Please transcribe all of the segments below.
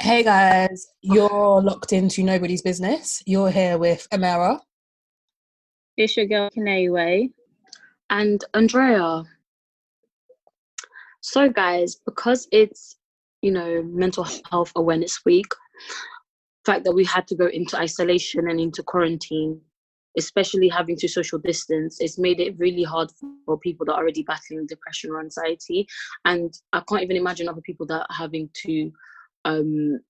Hey guys, oh. you're locked into nobody's business. You're here with Amara. It's your girl Kinewe. and Andrea. So, guys, because it's you know Mental Health Awareness Week, fact that we had to go into isolation and into quarantine, especially having to social distance, it's made it really hard for people that are already battling depression or anxiety. And I can't even imagine other people that are having to, um,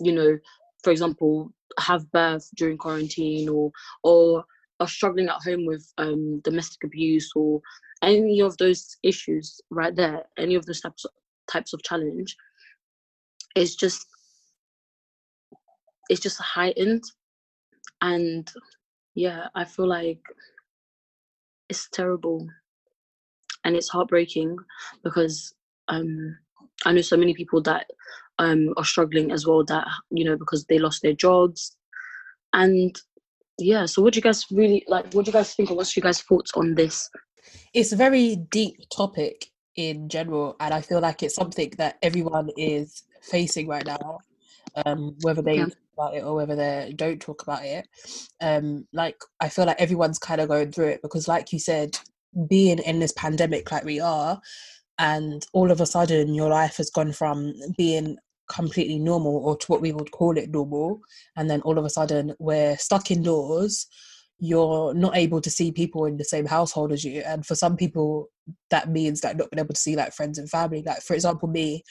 you know, for example, have birth during quarantine or or are struggling at home with um, domestic abuse or any of those issues right there, any of those types of, types of challenge, it's just it's just heightened, and yeah, I feel like it's terrible and it's heartbreaking because um, I know so many people that um, are struggling as well that you know because they lost their jobs and yeah so what do you guys really like what do you guys think or what's your guys thoughts on this It's a very deep topic in general, and I feel like it's something that everyone is facing right now, um, whether they Yeah. talk about it or whether they don't talk about it. Um, like I feel like everyone's kind of going through it because, like you said, being in this pandemic like we are, and all of a sudden your life has gone from being completely normal or to what we would call it normal and then all of a sudden we're stuck indoors you're not able to see people in the same household as you. And for some people that means like not being able to see like friends and family. Like for example me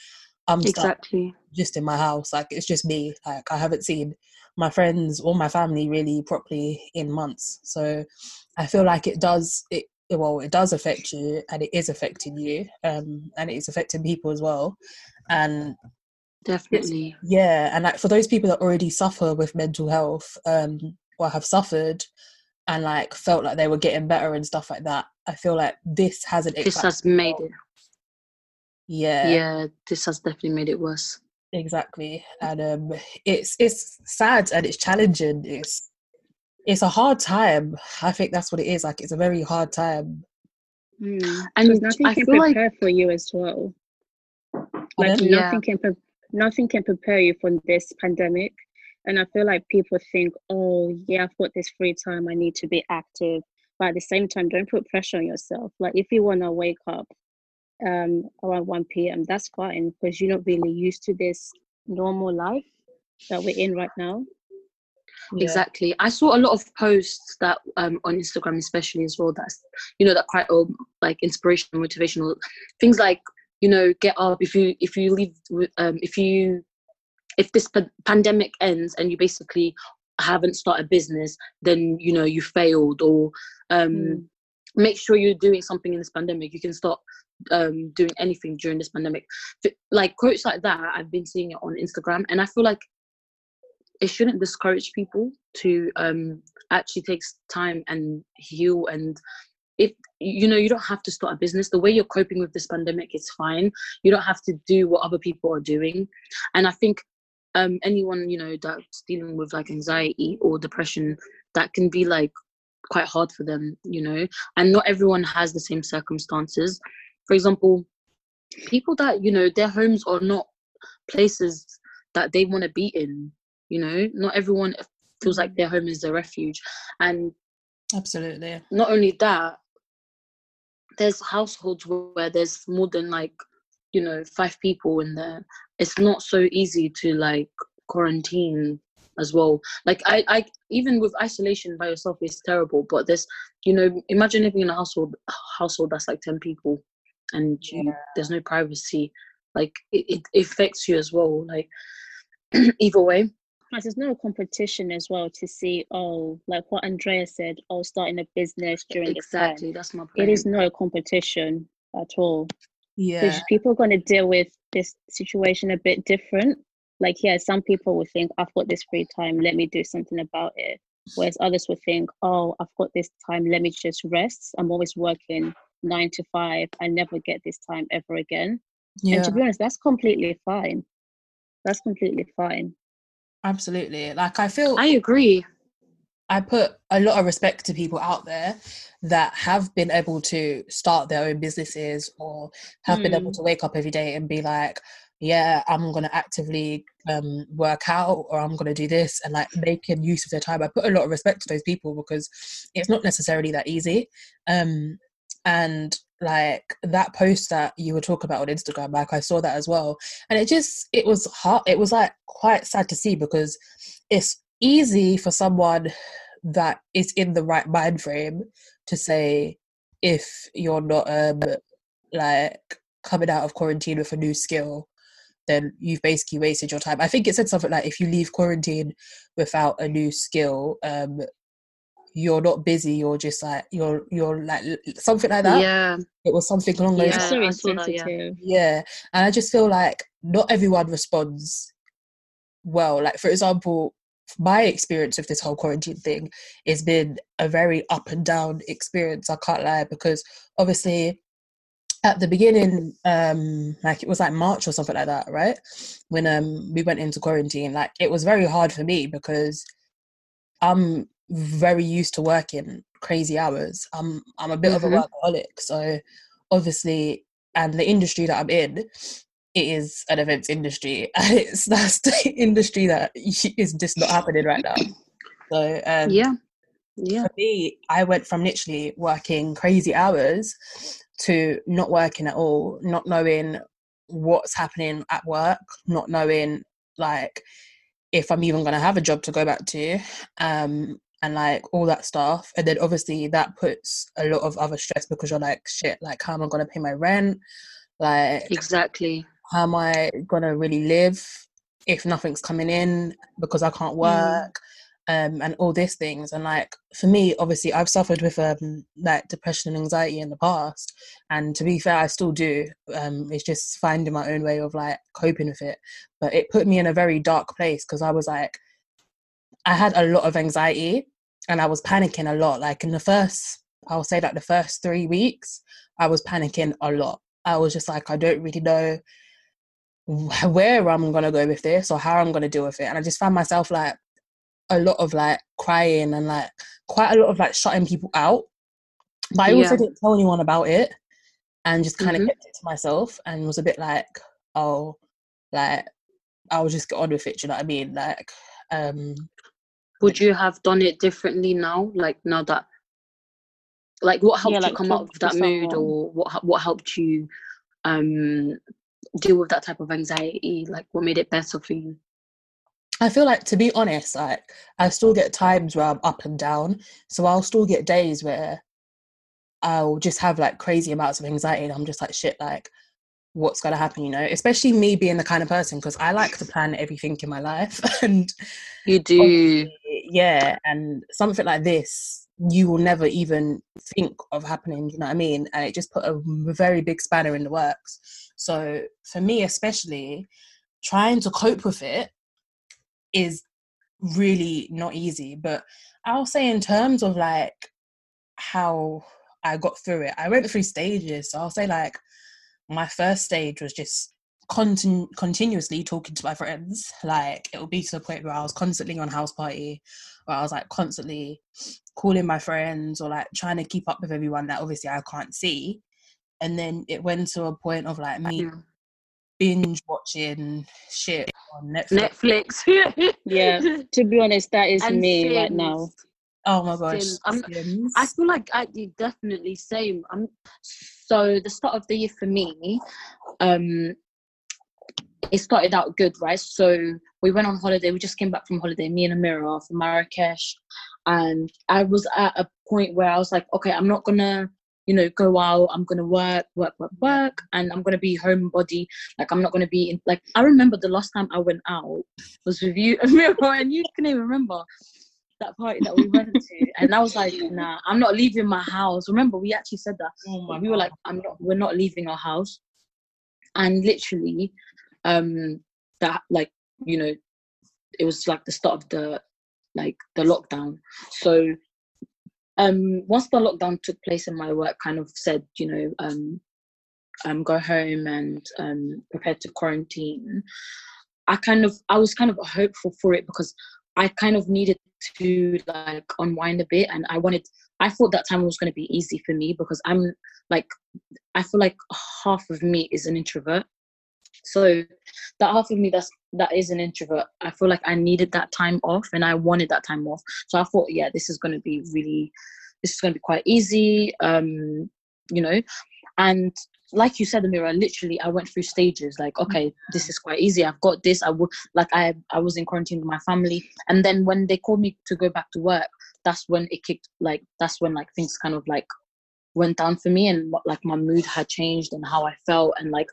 i'm stuck exactly. just in my house. Like it's just me. Like i haven't seen my friends or my family really properly in months. So i feel like it does it well it does affect you and it is affecting you um and it's affecting people as well. And definitely. yeah and like for those people that already suffer with mental health um or have suffered and like felt like they were getting better and stuff like that i feel like this has an this has made it. Yeah. Yeah this has definitely made it worse. Exactly and um it's it's sad and it's challenging. It's it's a hard time. I think that's what it is like it's a very hard time. Mm. And nothing I can feel like- prepare for you as well. Like Yeah. nothing can pre- nothing can prepare you for this pandemic. And I feel like people think, oh yeah, I've got this free time, I need to be active. But at the same time, don't put pressure on yourself. Like if you wanna wake up um around 1 p.m., that's fine because you're not really used to this normal life that we're in right now. Yeah. Exactly. I saw a lot of posts that um, on Instagram, especially as well. That's you know that quite um, like inspirational, motivational things like you know get up if you if you leave with- um, if you if this pa- pandemic ends and you basically haven't started a business, then you know you failed or um, Mm. make sure you're doing something in this pandemic. You can start um, doing anything during this pandemic. Like quotes like that, I've been seeing it on Instagram, and I feel like it shouldn't discourage people to um, actually take time and heal. And if you know, you don't have to start a business. The way you're coping with this pandemic is fine. You don't have to do what other people are doing. And I think um, anyone you know that's dealing with like anxiety or depression, that can be like quite hard for them. You know, and not everyone has the same circumstances. For example, people that you know their homes are not places that they want to be in you know not everyone feels like their home is their refuge and absolutely not only that there's households where there's more than like you know five people in there. It's not so easy to like quarantine as well. Like i i even with isolation by yourself is terrible but there's you know imagine living in a household household that's like 10 people and you, there's no privacy. Like it, it affects you as well like either way Plus, there's no competition as well to see, oh, like what Andrea said, oh, starting a business during this time. exactly that's my point It is no competition at all. yeah people are going to deal with this situation a bit different. Like, yeah, some people will think, I've got this free time, let me do something about it. Whereas others will think, oh, I've got this time, let me just rest. I'm always working nine to five. I never get this time ever again. yeah And to be honest, that's completely fine. That's completely fine. Absolutely like i feel i agree I put a lot of respect to people out there that have been able to start their own businesses or have been able Mm. to wake up every day and be like, yeah, I'm gonna actively um, work out or I'm gonna do this and like making use of their time. I put a lot of respect to those people because it's not necessarily that easy. Um, and like that post that you were talking about on Instagram, like I saw that as well, and it just it was hard. It was like quite sad to see because it's easy for someone that is in the right mind frame to say if you're not um like coming out of quarantine with a new skill then you've basically wasted your time. I think it said something like if you leave quarantine without a new skill, um, you're not busy. You're just like you're you're like something like that. Yeah, it was something along those. Yeah, lines. so I saw that, insensitive. Yeah, and I just feel like not everyone responds well. Like for example, my experience of this whole quarantine thing has been a very up and down experience. I can't lie because obviously at the beginning, um, like it was like March or something like that, right? When um we went into quarantine, like it was very hard for me because I'm very used to working crazy hours. I'm I'm a bit of a Mhm. workaholic, so obviously, and the industry that I'm in, it is an events industry, and it's that's the industry that is just not happening right now. So um, yeah, yeah. for me, I went from literally working crazy hours to not working at all, not knowing what's happening at work, not knowing like if I'm even going to have a job to go back to, um, and like all that stuff. And then obviously that puts a lot of other stress because you're like, shit, like how am I going to pay my rent? Like, Exactly. how am I gonna really live if nothing's coming in because I can't work, um, and all these things. And like for me, obviously, I've suffered with um like depression and anxiety in the past, and to be fair, I still do. Um, it's just finding my own way of like coping with it. But it put me in a very dark place because I was like, I had a lot of anxiety and I was panicking a lot. Like in the first, I'll say that the first three weeks, I was panicking a lot. I was just like, I don't really know where I'm gonna go with this or how I'm gonna deal with it. And I just found myself like a lot of like crying and like quite a lot of like shutting people out. But I also Yeah. didn't tell anyone about it and just kind of Mhm. kept it to myself and was a bit like, oh, like I'll just get on with it. Do you know what I mean? Like, um, Would you have done it differently now? Like now that, like, what helped Yeah, you come talk out of to that mood, or what what helped you um deal with that type of anxiety? Like, what made it better for you? I feel like to be honest, like I still get times where I'm up and down. So I'll still get days where I'll just have like crazy amounts of anxiety and I'm just like shit like what's gonna happen, you know? Especially me being the kind of person because I like to plan everything in my life and You do. yeah, and something like this you will never even think of happening, you know what I mean? And it just put a very big spanner in the works. So for me especially, trying to cope with it is really not easy. But I'll say in terms of like how I got through it, I went through stages. So I'll say like my first stage was just continu- continuously talking to my friends. Like it would be to the point where I was constantly on Houseparty, where I was like constantly calling my friends or like trying to keep up with everyone that obviously I can't see. And then it went to a point of like me Yeah. binge watching shit on Netflix. Netflix. Yeah. To be honest, that is And me right now. Oh my gosh. Sims. I'm- Sims. I feel like I you definitely same. I'm so the start of the year for me, um, it started out good, right? So we went on holiday. We just came back from holiday, me and Amira from Marrakesh, and I was at a point where I was like, okay, I'm not gonna, you know, go out. I'm gonna work, work, work, work, and I'm gonna be homebody. Like I'm not gonna be in. Like I remember the last time I went out was with you, Amira, and you can even remember that party that we went to, and I was like, nah, I'm not leaving my house. Remember, we actually said that. oh my we were like, I'm not, we're not leaving our house. And literally, um, that like, you know, it was like the start of the like the lockdown. So um once the lockdown took place and my work kind of said, you know, um um go home and um prepare to quarantine, I kind of I was kind of hopeful for it because I kind of needed to like unwind a bit and I wanted I thought that time was going to be easy for me because I'm like I feel like half of me is an introvert So that half of me that's that is an introvert. I feel like I needed that time off and I wanted that time off. So I thought, yeah, this is gonna be really this is gonna be quite easy. Um, you know, and like you said amira literally i went through stages like okay this is quite easy. I've got this. I would like i i was in quarantine with my family. And then when they called me to go back to work that's when it kicked like that's when like things kind of like went down for me and like my mood had changed and how I felt. And like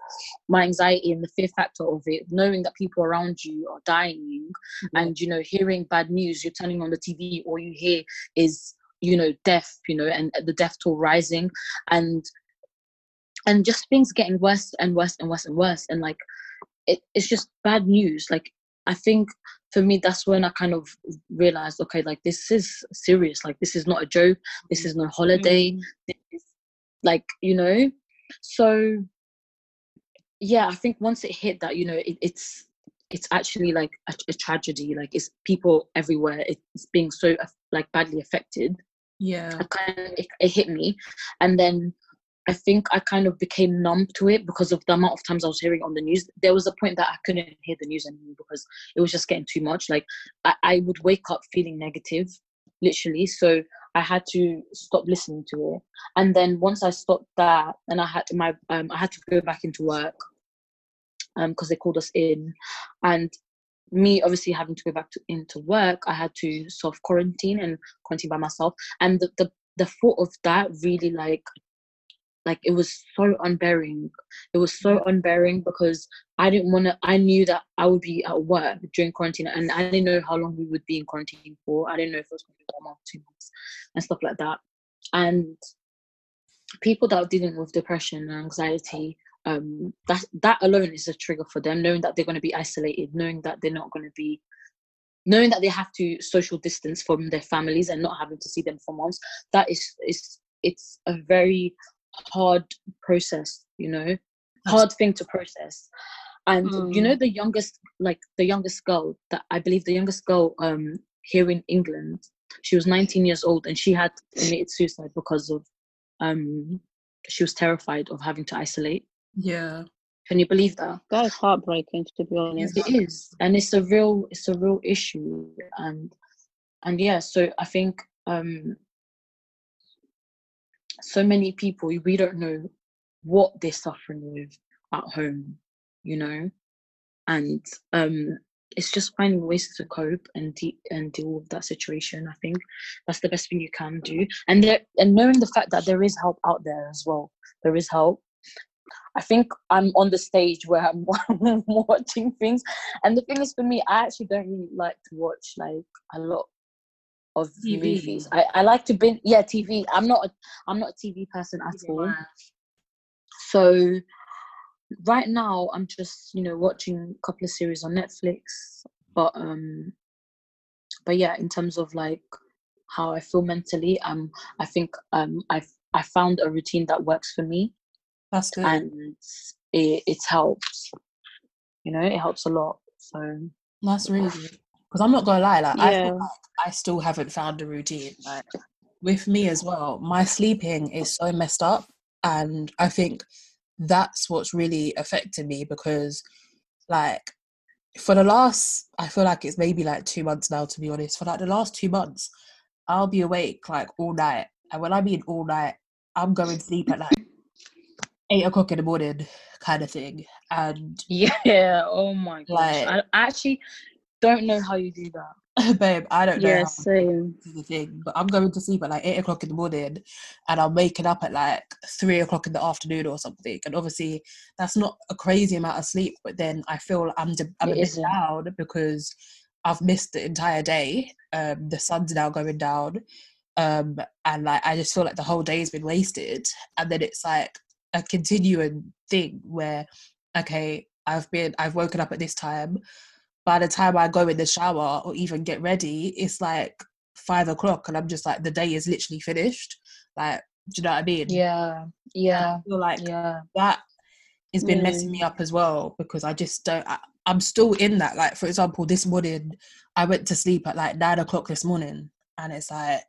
my anxiety and the fear factor of it, knowing that people around you are dying mm-hmm. and you know, hearing bad news, you're turning on the TV, all you hear is, you know, death, you know, and the death toll rising. And and just things getting worse and worse and worse and worse and like it, it's just bad news. Like I think for me that's when i kind of realized okay like this is serious. Like this is not a joke. This is no holiday. Mm-hmm. like you know? So yeah i think once it hit that you know it, it's it's actually like a, a, tragedy. Like it's people everywhere. It's being so like badly affected. Yeah. Kind of, it, it hit me. And then I think I kind of became numb to it because of the amount of times I was hearing on the news. There was a point that I couldn't hear the news anymore because it was just getting too much. Like I, I would wake up feeling negative, literally. So I had to stop listening to it. And then once I stopped that, and I had my um, I had to go back into work because um, they called us in, and me obviously having to go back to, into work, I had to self quarantine and quarantine by myself. And the, the the thought of that really like like it was so unbearing. It was so unbearing because i didn't want to i knew that i would be at work during quarantine and i didn't know how long we would be in quarantine for. I didn't know if it was going to be one month two months and stuff like that. And people that are dealing with depression and anxiety um, that that alone is a trigger for them knowing that they're going to be isolated knowing that they're not going to be knowing that they have to social distance from their families and not having to see them for months. That is is it's a very hard process you know? Hard thing to process. And mm. you know mm. the youngest like the youngest girl that i believe the youngest girl um here in england she was 19 years old and she had committed suicide because of um she was terrified of having to isolate. Yeah. Can you believe that? That is heartbreaking to be honest. it is. And it's a real it's a real issue. And and yeah so i think um so many people we don't know what they're suffering with at home you know? And um it's just finding ways to cope and de- and deal with that situation i think. That's the best thing you can do. And there and knowing the fact that there is help out there as well. There is help. I think I'm on the stage where I'm watching things, and the thing is, for me, I actually don't really like to watch like a lot of TV. movies. I, I like to bin yeah TV. I'm not a, I'm not a TV person at yeah. all. So right now I'm just you know watching a couple of series on Netflix, but um, but yeah, in terms of like how I feel mentally, um, I think um I've I found a routine that works for me. That's good, and it it helps. You know, it helps a lot. So that's really good because I'm not gonna lie, like, yeah. I like I still haven't found a routine. Like with me as well, my sleeping is so messed up, and I think that's what's really affected me because, like, for the last, I feel like it's maybe like two months now. To be honest, for like the last two months, I'll be awake like all night, and when I mean all night, I'm going to sleep at like eight o'clock in the morning, kind of thing. And yeah, oh my gosh, like, I actually don't know how you do that. Babe, I don't know. Yeah, same. the thing, but I'm going to sleep at like eight o'clock in the morning, and I'm waking up at like three o'clock in the afternoon or something. And obviously, that's not a crazy amount of sleep. But then I feel I'm de- I'm it a bit isn't. loud because I've missed the entire day. Um, the sun's now going down, um, and like I just feel like the whole day has been wasted. And then it's like a continuing thing where, okay, I've been I've woken up at this time by the time I go in the shower or even get ready, it's like five o'clock, and I'm just like, the day is literally finished. Like, do you know what I mean? Yeah, yeah. I feel like yeah. that has been mm. messing me up as well because I just don't. I, I'm still in that. Like, for example, this morning I went to sleep at like nine o'clock this morning, and it's like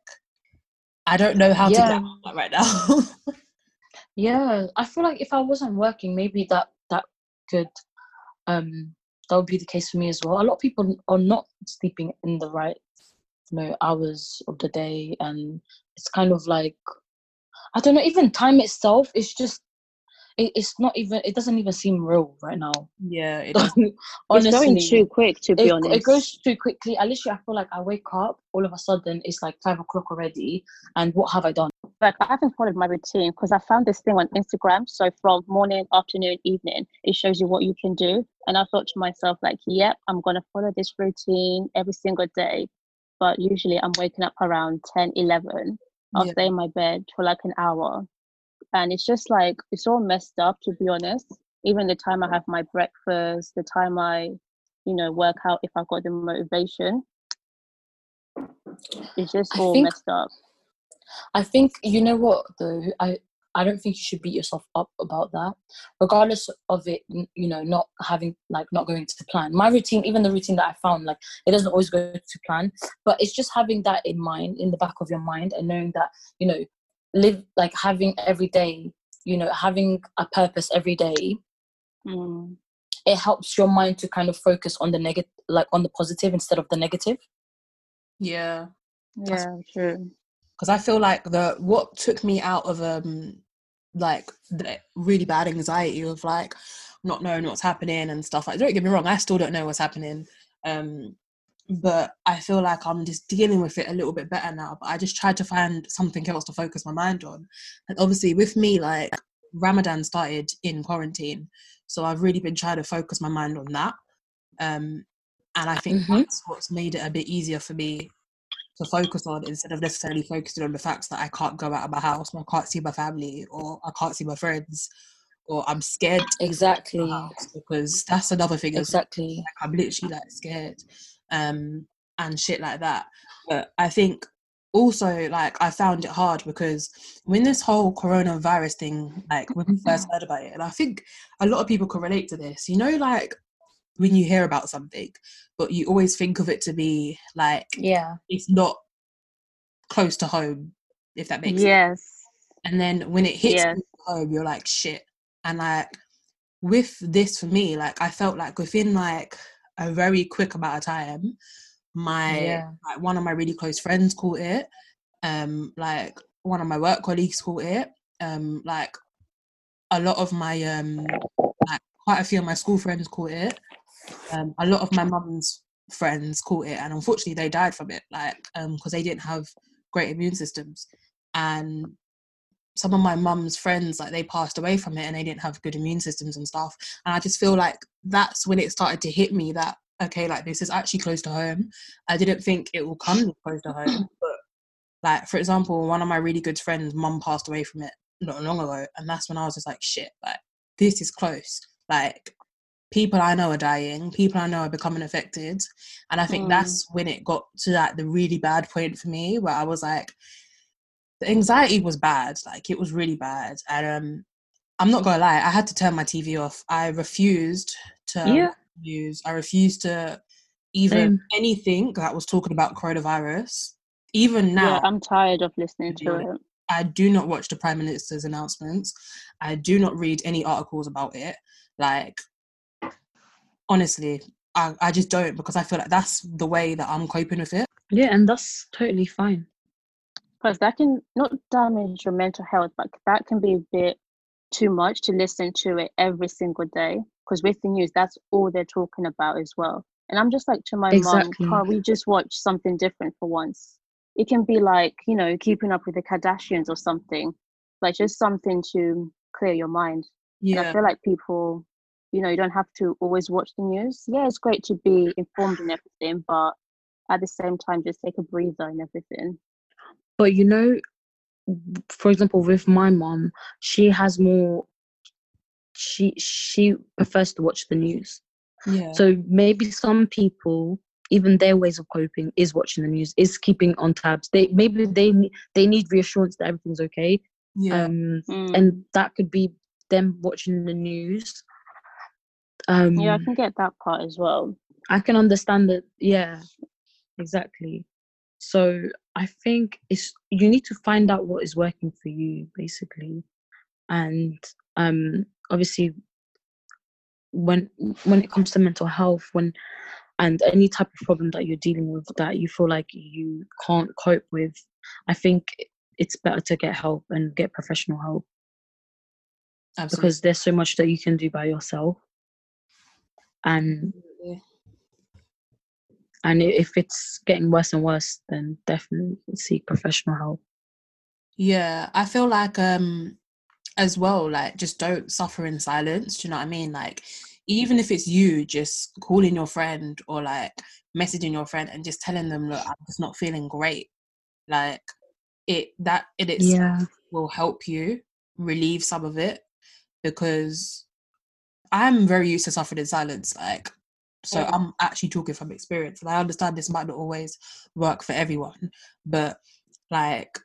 I don't know how yeah. to get right now. yeah, I feel like if I wasn't working, maybe that that could um that would be the case for me as well. A lot of people are not sleeping in the right you know hours of the day and it's kind of like I don't know, even time itself is just it, it's not even it doesn't even seem real right now. Yeah, it Honestly, it's going too quick, to be it, honest. it goes too quickly. I literally I feel like I wake up all of a sudden it's like five o'clock already and what have I done? like I haven't followed my routine because I found this thing on Instagram. So from morning, afternoon, evening, it shows you what you can do. And I thought to myself, like, yep, I'm gonna follow this routine every single day. But usually I'm waking up around 10, 11. I'll Yeah. stay in my bed for like an hour. And it's just like it's all messed up to be honest. Even the time I have my breakfast, the time I, you know, work out if I've got the motivation. It's just all think- messed up. I think you know what though I I don't think you should beat yourself up about that, regardless of it. You know, not having like not going to plan. My routine, even the routine that I found, like it doesn't always go to plan, but it's just having that in mind, in the back of your mind, and knowing that you know, live like having every day. You know, having a purpose every day. Mm. It helps your mind to kind of focus on the negative, like on the positive instead of the negative. Yeah. Yeah, true. because I feel like the what took me out of um like the really bad anxiety of like not knowing what's happening and stuff like don't get me wrong I still don't know what's happening um but I feel like I'm just dealing with it a little bit better now but I just tried to find something else to focus my mind on and obviously with me like Ramadan started in quarantine so I've really been trying to focus my mind on that um and I think Mhm. that's what's made it a bit easier for me to focus on instead of necessarily focusing on the facts that I can't go out of my house, or I can't see my family, or I can't see my friends, or I'm scared Exactly. because that's another thing. Exactly. Like I'm literally like scared, um, and shit like that. But I think also like I found it hard because when this whole coronavirus thing, like when we first heard about it, and I think a lot of people can relate to this. You know, like when you hear about something, but you always think of it to be like Yeah. it's not close to home, if that makes sense. Yes. And then when it hits Yes. home, you're like shit. And like with this for me, like I felt like within like a very quick amount of time, my Yeah. like one of my really close friends caught it. Um, like one of my work colleagues caught it. Um, like a lot of my um like quite a few of my school friends caught it. Um, a lot of my mum's friends caught it and unfortunately they died from it like um because they didn't have great immune systems and some of my mum's friends like they passed away from it and they didn't have good immune systems and stuff. And i just feel like that's when it started to hit me that okay like this is actually close to home. I didn't think it will come close to home but like for example one of my really good friends mum passed away from it not long ago and that's when i was just like shit like this is close. Like people i know are dying people i know are becoming affected and i think Mm. that's when it got to like the really bad point for me where i was like the anxiety was bad like it was really bad and um i'm not gonna lie i had to turn my tv off i refused to Yeah. news i refused to even Same. anything that was talking about coronavirus even now Yeah, I'm tired of listening to to it. I do not watch the prime minister's announcements. I do not read any articles about it. Like, honestly, I, I just don't because I feel like that's the way that I'm coping with it. Yeah, and that's totally fine. Because that can not damage your mental health, but that can be a bit too much to listen to it every single day. Because with the news, that's all they're talking about as well. And I'm just like to my Exactly. mum, can't we just watch something different for once? It can be like, you know, keeping up with the Kardashians or something, like just something to clear your mind. And I feel like people, you know, you don't have to always watch the news. Yeah, it's great to be informed and everything, but at the same time, just take a breather and everything. But you know, for example, with my mom, she has more. She she prefers to watch the news. yeah, So maybe some people, even their ways of coping is watching the news, is keeping on tabs. They maybe they ne- they need reassurance that everything's okay. yeah, Um, Mm. and that could be them watching the news. Um, yeah, I can get that part as well. I can understand that. Yeah, exactly. So I think it's you need to find out what is working for you, basically, and um, obviously, when when it comes to mental health when and any type of problem that you're dealing with that you feel like you can't cope with i think it's better to get help and get professional help. Absolutely. because there's so much that you can do by yourself. And and if it's getting worse and worse then definitely seek professional help Yeah, I feel like um as well, like just don't suffer in silence. Do you know what I mean? Like even if it's you just calling your friend or like messaging your friend and just telling them, look, I'm just not feeling great. Like it that in itself yeah will help you relieve some of it because I'm very used to suffering in silence. Like so Mm. I'm actually talking from experience and I understand this might not always work for everyone, but like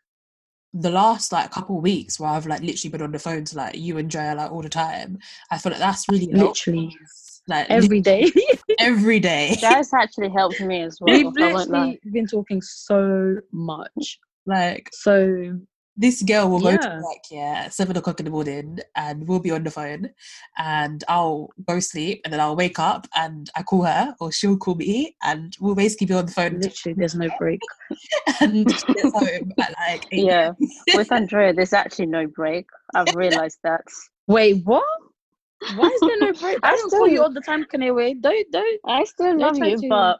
the last like couple weeks where I've like literally been on the phone to like you and Drea like all the time, I feel like that's really literally like every day every day. That's actually helped me as well. we've I won't lie. literally been talking so much like so this girl will go to Yeah. work yeah at seven o'clock in the morning and we'll be on the phone and I'll go sleep and then I'll wake up and I call her or she'll call me and we'll basically be on the phone literally there's no break and she gets home at like eight. Yeah, with Andrea, there's actually no break. I've realized that. wait what why is there no break i I don't call you still- all the time can wait don't don't I still love you, to- but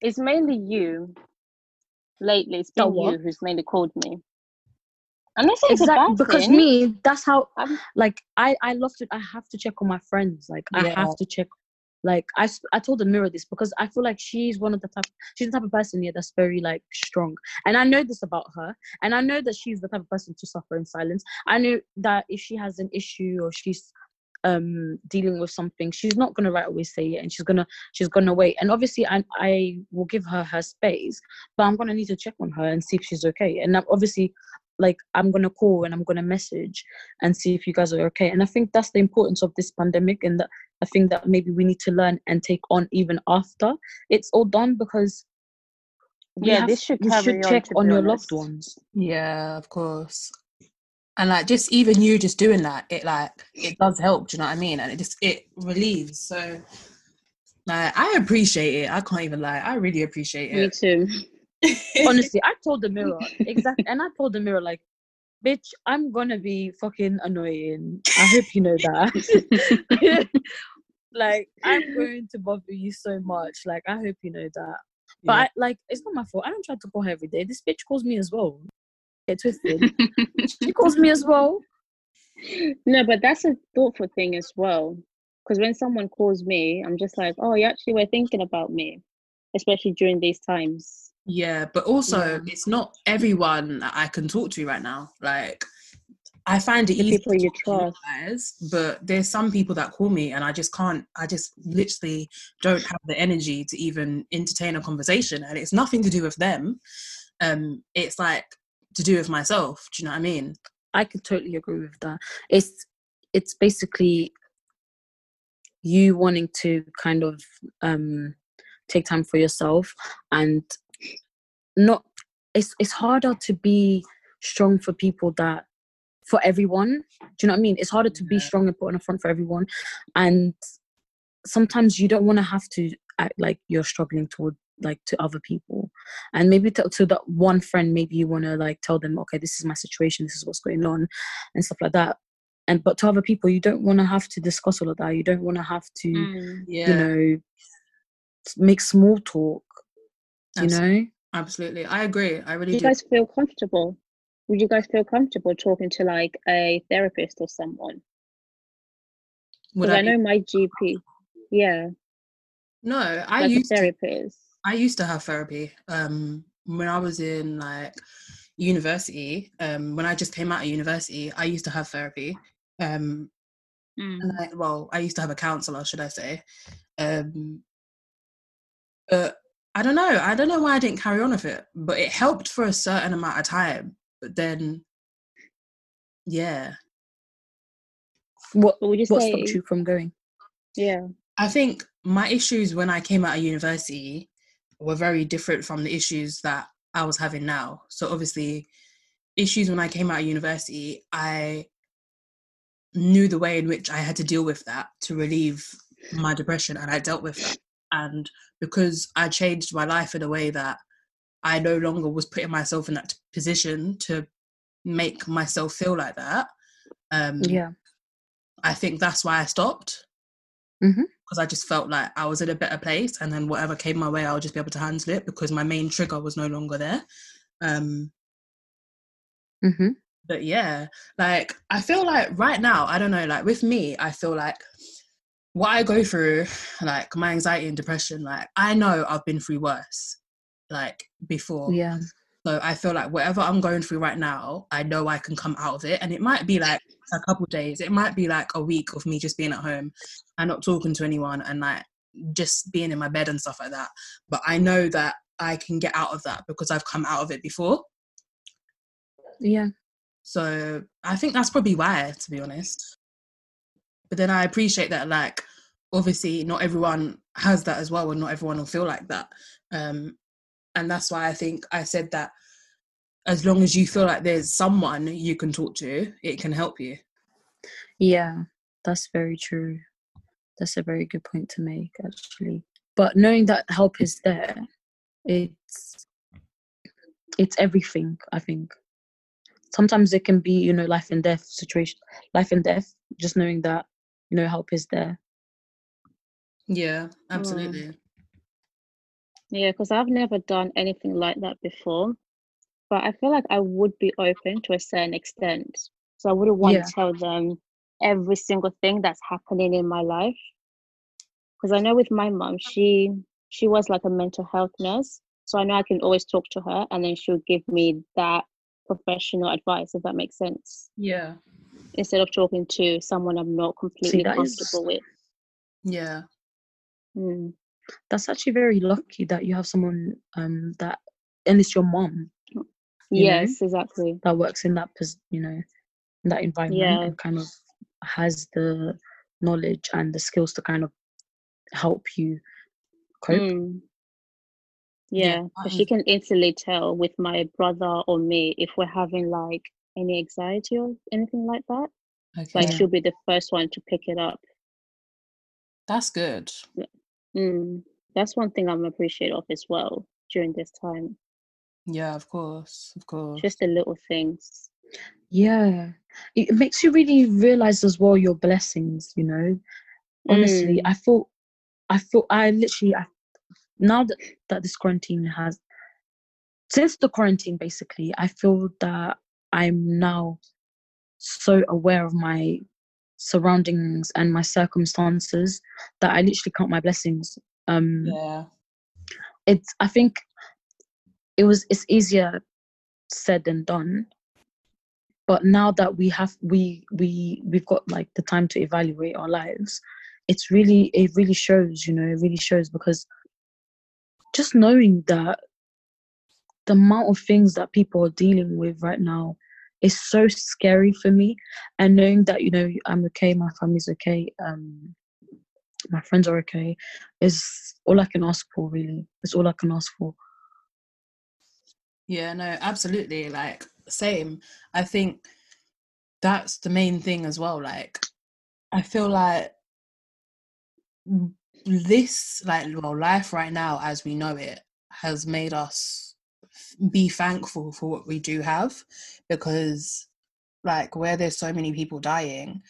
it's mainly you. Lately, It's been what? you who's mainly called me. And this is a exactly because thing. me that's how I'm- like i i love to i have to check on my friends like i have to check like I, I told Amira this because i feel like she's one of the type she's the type of person here that's very like strong. And i know this about her and i know that she's the type of person to suffer in silence. I know that if she has an issue or she's um dealing with something she's not gonna right away say it and she's gonna she's gonna wait. And obviously i i will give her her space but i'm gonna need to check on her and see if she's okay. And i'm obviously like i'm gonna call and i'm gonna message and see if you guys are okay and i think that's the importance of this pandemic and that i think that maybe we need to learn and take on even after it's all done because we Yeah, have- this should you should check to on your loved ones Yeah, of course. And like just even you just doing that, it like it does help, do you know what I mean? And it just it relieves. So like I appreciate it. I can't even lie. I really appreciate it. Me too. honestly i told Amira exactly and i told Amira like bitch i'm gonna be fucking annoying. I hope you know that. Like i'm going to bother you so much. Like i hope you know that. But Yeah. I, like it's not my fault. I don't try to call her every day. This bitch calls me as well. Get twisted. She calls me as well. No, but that's a thoughtful thing as well. Because when someone calls me, I'm just like, oh, you actually were thinking about me, especially during these times. Yeah, but also Yeah. it's not everyone that I can talk to right now. Like I find it The easy people to you talk to you trust. guys, but there's some people that call me and I just can't I just literally don't have the energy to even entertain a conversation and it's nothing to do with them. Um it's like to do with myself. Do you know what I mean? I could totally agree with that. It's it's basically you wanting to kind of um take time for yourself and not it's it's harder to be strong for people that for everyone. Do you know what I mean? It's harder to be strong and put on a front for everyone. And sometimes you don't want to have to act like you're struggling toward like to other people and maybe to, to that one friend maybe you want to like tell them okay this is my situation this is what's going on and stuff like that and but to other people you don't want to have to discuss all of that you don't want to have to mm, Yeah. you know make small talk you know Absolutely. I agree. I really Do you do. guys feel comfortable? Would you guys feel comfortable talking to like a therapist or someone? Would I, I, know my GP. Yeah, No, I like used to therapist. I used to have therapy. Um, when I was in like university, um, when I just came out of university, I used to have therapy. Um, and I, well, I used to have a counselor, should I say? Um, but I don't know. I don't know why I didn't carry on with it, but it helped for a certain amount of time. But then, yeah, what But would you what say? stopped you from going Yeah. I think my issues when I came out of university were very different from the issues that I was having now. So obviously, issues when I came out of university, I knew the way in which I had to deal with that to relieve my depression, and I dealt with that. And because I changed my life in a way that I no longer was putting myself in that position to make myself feel like that. Um, Yeah. I think that's why I stopped because I just felt like I was in a better place, and then whatever came my way, I'll just be able to handle it because my main trigger was no longer there. Um, Mm-hmm. but yeah, like I feel like right now, I don't know, like with me, I feel like what I go through, like my anxiety and depression, like I know I've been through worse, like before. Yeah. So I feel like whatever I'm going through right now, I know I can come out of it. And it might be like a couple days, it might be like a week of me just being at home and not talking to anyone and like just being in my bed and stuff like that. But I know that I can get out of that because I've come out of it before. Yeah. So I think that's probably why, to be honest. But then I appreciate that, like, obviously, not everyone has that as well, and not everyone will feel like that. Um, and that's why I think I said that as long as you feel like there's someone you can talk to, it can help you. Yeah. That's very true. That's a very good point to make, actually. But knowing that help is there, it's it's everything. I think sometimes it can be, you know, life and death situation, life and death. Just knowing that, know, help is there. Yeah, mm. absolutely. Yeah, because I've never done anything like that before. But I feel like I would be open to a certain extent. So I wouldn't want Yeah. to tell them every single thing that's happening in my life. Because I know with my mom, she she was like a mental health nurse. So I know I can always talk to her and then she'll give me that professional advice, if that makes sense. Yeah, Instead of talking to someone I'm not completely that is- comfortable with. yeah, Mm. That's actually very lucky that you have someone um that, and it's your mom You know? Yes, exactly. that works in that, pos- you know, that environment Yeah. and kind of has the knowledge and the skills to kind of help you cope. Mm. Yeah, Yeah, she can instantly tell with my brother or me if we're having like any anxiety or anything like that. okay, Like she'll be the first one to pick it up. that's good. Mm. That's one thing I'm appreciative of as well during this time. Yeah, of course, of course. Just the little things. Yeah, it makes you really realize as well your blessings. You know, honestly, Mm. I thought, I thought, I literally, I, now that that this quarantine has, since the quarantine, basically, I feel that I'm now so aware of my surroundings and my circumstances that I literally count my blessings. Um, Yeah, it's i think it was it's easier said than done but now that we have we we we've got like the time to evaluate our lives it's really it really shows you know it really shows because just knowing that the amount of things that people are dealing with right now is so scary for me and knowing that you know i'm okay my family's okay um my friends are okay is all i can ask for really it's all i can ask for Yeah, no, absolutely. Like, same. I think that's the main thing as well. Like, I feel like this, like, well, life right now as we know it has made us be thankful for what we do have because, like, where there's so many people dying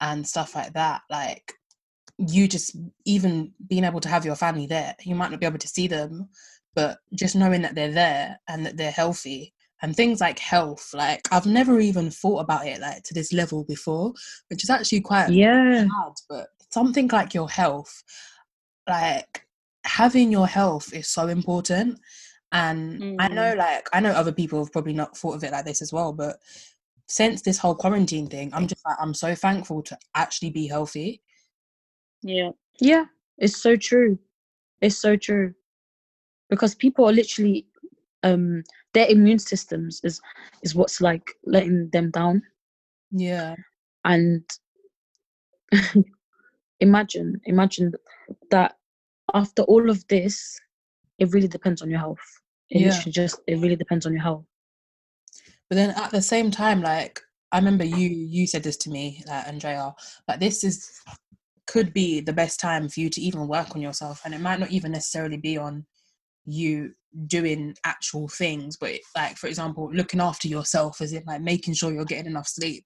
and stuff like that, like, you just even being able to have your family there, you might not be able to see them, but just knowing that they're there and that they're healthy and things like health like i've never even thought about it like to this level before which is actually quite yeah. hard but something like your health like having your health is so important and i know like i know other people have probably not thought of it like this as well but since this whole quarantine thing i'm just like i'm so thankful to actually be healthy. Yeah. yeah it's so true. It's so true. Because people are literally um their immune systems is is what's like letting them down. Yeah. And imagine imagine that after all of this it really depends on your health it Yeah. just it really depends on your health but then at the same time like I remember you you said this to me, uh, Andrea, that this is could be the best time for you to even work on yourself, and it might not even necessarily be on you doing actual things, but like for example, looking after yourself, as in like making sure you're getting enough sleep,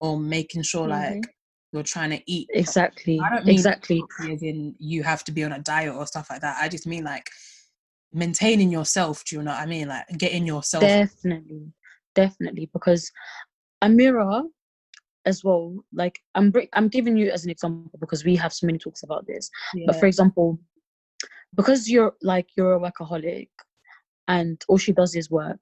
or making sure Mhm. like you're trying to eat Exactly. I don't mean Exactly. as in you have to be on a diet or stuff like that. I just mean like maintaining yourself. Do you know what I mean? Like getting yourself. Definitely. Definitely. Because Amira as well, like I'm I'm giving you as an example because we have so many talks about this. But for example, because you're like you're a workaholic and all she does is work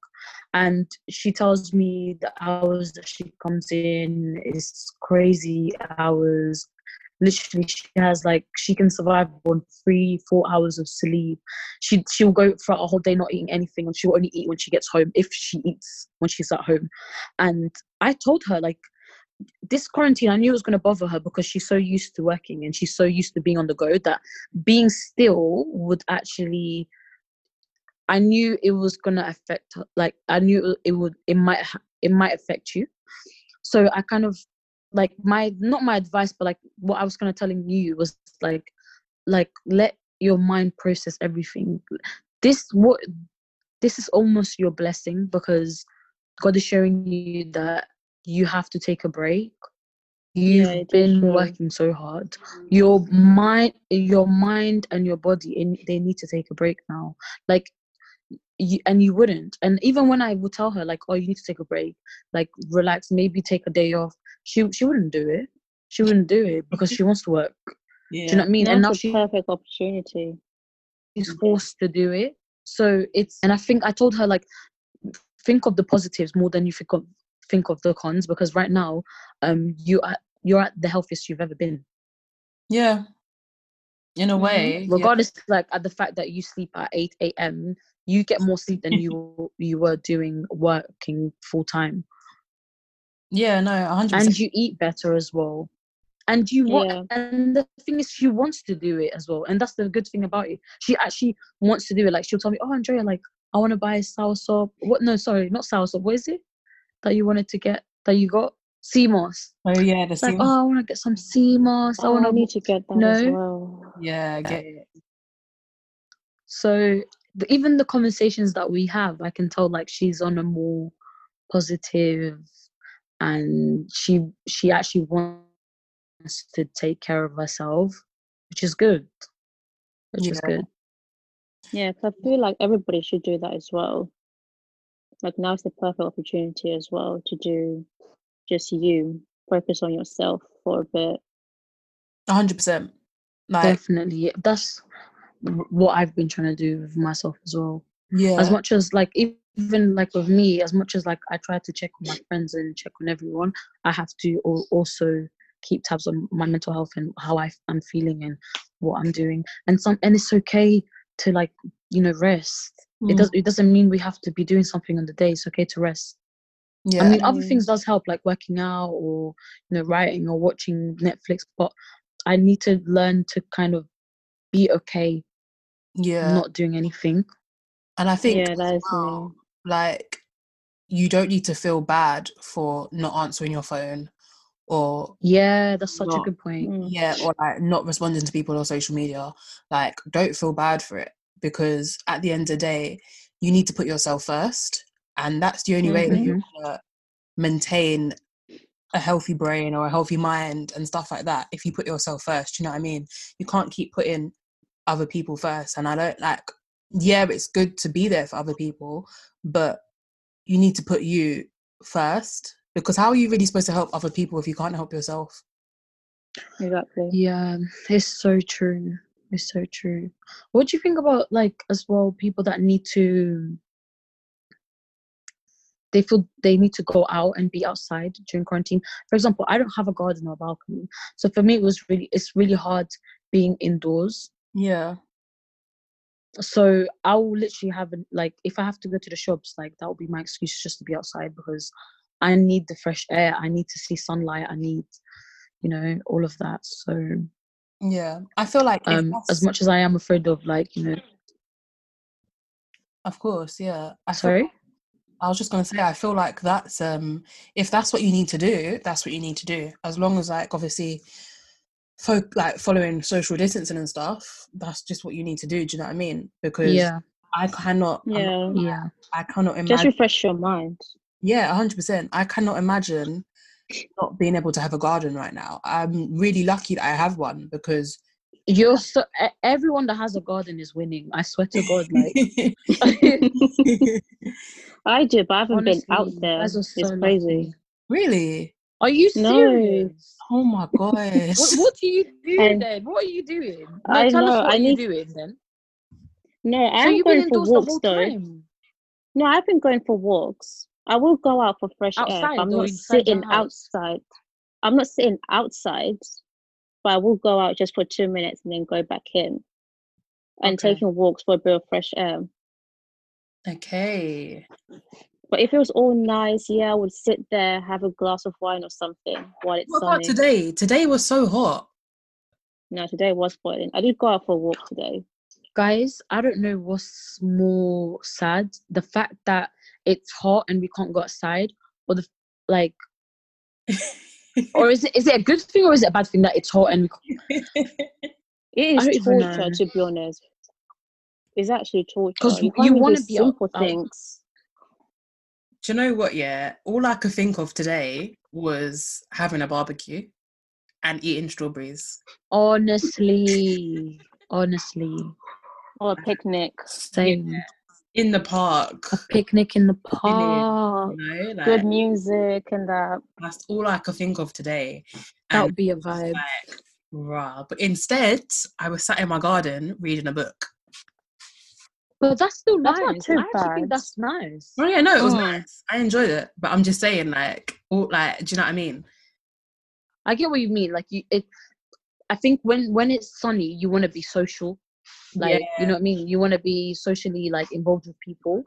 and she tells me the hours that she comes in is crazy hours literally she has like she can survive on three four hours of sleep. She she'll go for a whole day not eating anything and she'll only eat when she gets home if she eats when she's at home. And i told her like this quarantine i knew it was going to bother her because she's so used to working and she's so used to being on the go that being still would actually i knew it was going to affect her like i knew it would it might it might affect you. So i kind of like my not my advice but like what i was kind of telling you was like like let your mind process everything. This what this is almost your blessing because god is showing you that you have to take a break. You've Yeah, been true. working so hard. Your mind your mind and your body they need to take a break now. Like you, and you wouldn't. And even when i would tell her like oh you need to take a break. Like relax. Maybe take a day off she she wouldn't do it she wouldn't do it because she wants to work yeah. do you know what i mean and now That's a she perfect opportunity. she's forced to do it so it's and i think i told her like think of the positives more than you think of think of the cons because right now um you are you're at the healthiest you've ever been yeah. In a Mhm. way. yeah. regardless like at the fact that you sleep at 8 a.m you get more sleep than you you were doing working full time Yeah, no, 100%. and you eat better as well and you want Yeah. and the thing is she wants to do it as well and that's the good thing about it she actually wants to do it like she'll tell me oh andrea like i want to buy a soursop what no sorry not soursop what is it that you wanted to get that you got sea moss oh, yeah, the it's like same. oh i want to get some sea moss i Oh, want I to need to get that as well. yeah, get it. So the, even the conversations that we have, I can tell like she's on a more positive, and she she actually wants to take care of herself, which is good. Which is good. Yeah. good. Yeah, 'cause I feel like everybody should do that as well. Like now now's the perfect opportunity as well to do just you, focus on yourself for a bit. 100%. Like, Definitely, that's what I've been trying to do with myself as well. yeah. As much as like even like with me, as much as like I try to check on my friends and check on everyone, I have to also keep tabs on my mental health and how I, I'm feeling and what I'm doing. And some and it's okay to like you know rest. It does. It doesn't mean we have to be doing something on the day. It's okay to rest. yeah. I mean, other Mm. things does help, like working out or you know writing or watching Netflix. But I need to learn to kind of be okay yeah. not doing anything. and I think Yeah, that as is well, me. Like you don't need to feel bad for not answering your phone or Yeah, that's such a good point. Mm. yeah or like not responding to people on social media like don't feel bad for it because at the end of the day you need to put yourself first and that's the only way that you're gonna maintain a healthy brain or a healthy mind and stuff like that if you put yourself first you know what i mean you can't keep putting other people first and i don't like yeah it's good to be there for other people but you need to put you first because how are you really supposed to help other people if you can't help yourself Exactly. Yeah, it's so true. It's so true. What do you think about like as well people that need to they feel they need to go out and be outside during quarantine. For example, I don't have a garden or balcony. So for me it was really it's really hard being indoors. yeah So I will literally have an- like if I have to go to the shops, like that will be my excuse just to be outside because I need the fresh air. I need to see sunlight. I need, you know, all of that. So yeah i feel like um as much as I am afraid of like, you know of course yeah I feel sorry? I was just gonna say, I feel like that's um, if that's what you need to do, that's what you need to do. As long as like obviously, folk like following social distancing and stuff, that's just what you need to do. Do you know what I mean? Because Yeah, I cannot, I'm not- Yeah. yeah. I cannot imagine. Just imagine. refresh your mind. Yeah, hundred percent. I cannot imagine not being able to have a garden right now. I'm really lucky that I have one because You're so everyone that has a garden is winning. I swear to God, like I do, but I haven't honestly, been out there. guys are It's so crazy. lucky. really, Are you No. serious? oh my gosh, What, what do you do And- then? What are you doing? No, I tell know, us what I are need- you doing then. No, So I'm you've been going for indoors the walks whole though. time. No, I've been going for walks. I will go out for fresh air. Outside But I'm not sitting outside. I'm not sitting outside, but I will go out just for two minutes and then go back in. And Okay. taking walks for a bit of fresh air. okay. But if it was all nice, yeah, I would sit there, have a glass of wine or something while it's What about today? Today was so hot. No, today was boiling. I did go out for a walk today. Guys, I don't know what's more sad. The fact that it's hot and we can't go outside, or the like or is it is it a good thing or is it a bad thing that it's hot and we can't It don't is even torture, know. to be honest. It's actually torture. 'Cause you you wanna be out- simple out. things. Do you know what? Yeah, all I could think of today was having a barbecue and eating strawberries. honestly honestly Or a picnic. same in the park. a picnic in the You park know, like, Good music and that. that's all I could think of today. that would be a it was just vibe Like, rah. But instead, I was sat in my garden reading a book. But that's still That's nice. not too i actually think that's nice. Oh yeah, no, it was Mm. nice. I enjoyed it, but I'm just saying, like, all like, do you know what I mean? i get what you mean like you it i think when when it's sunny you want to be social like you know what i mean? You want to be socially like involved with people.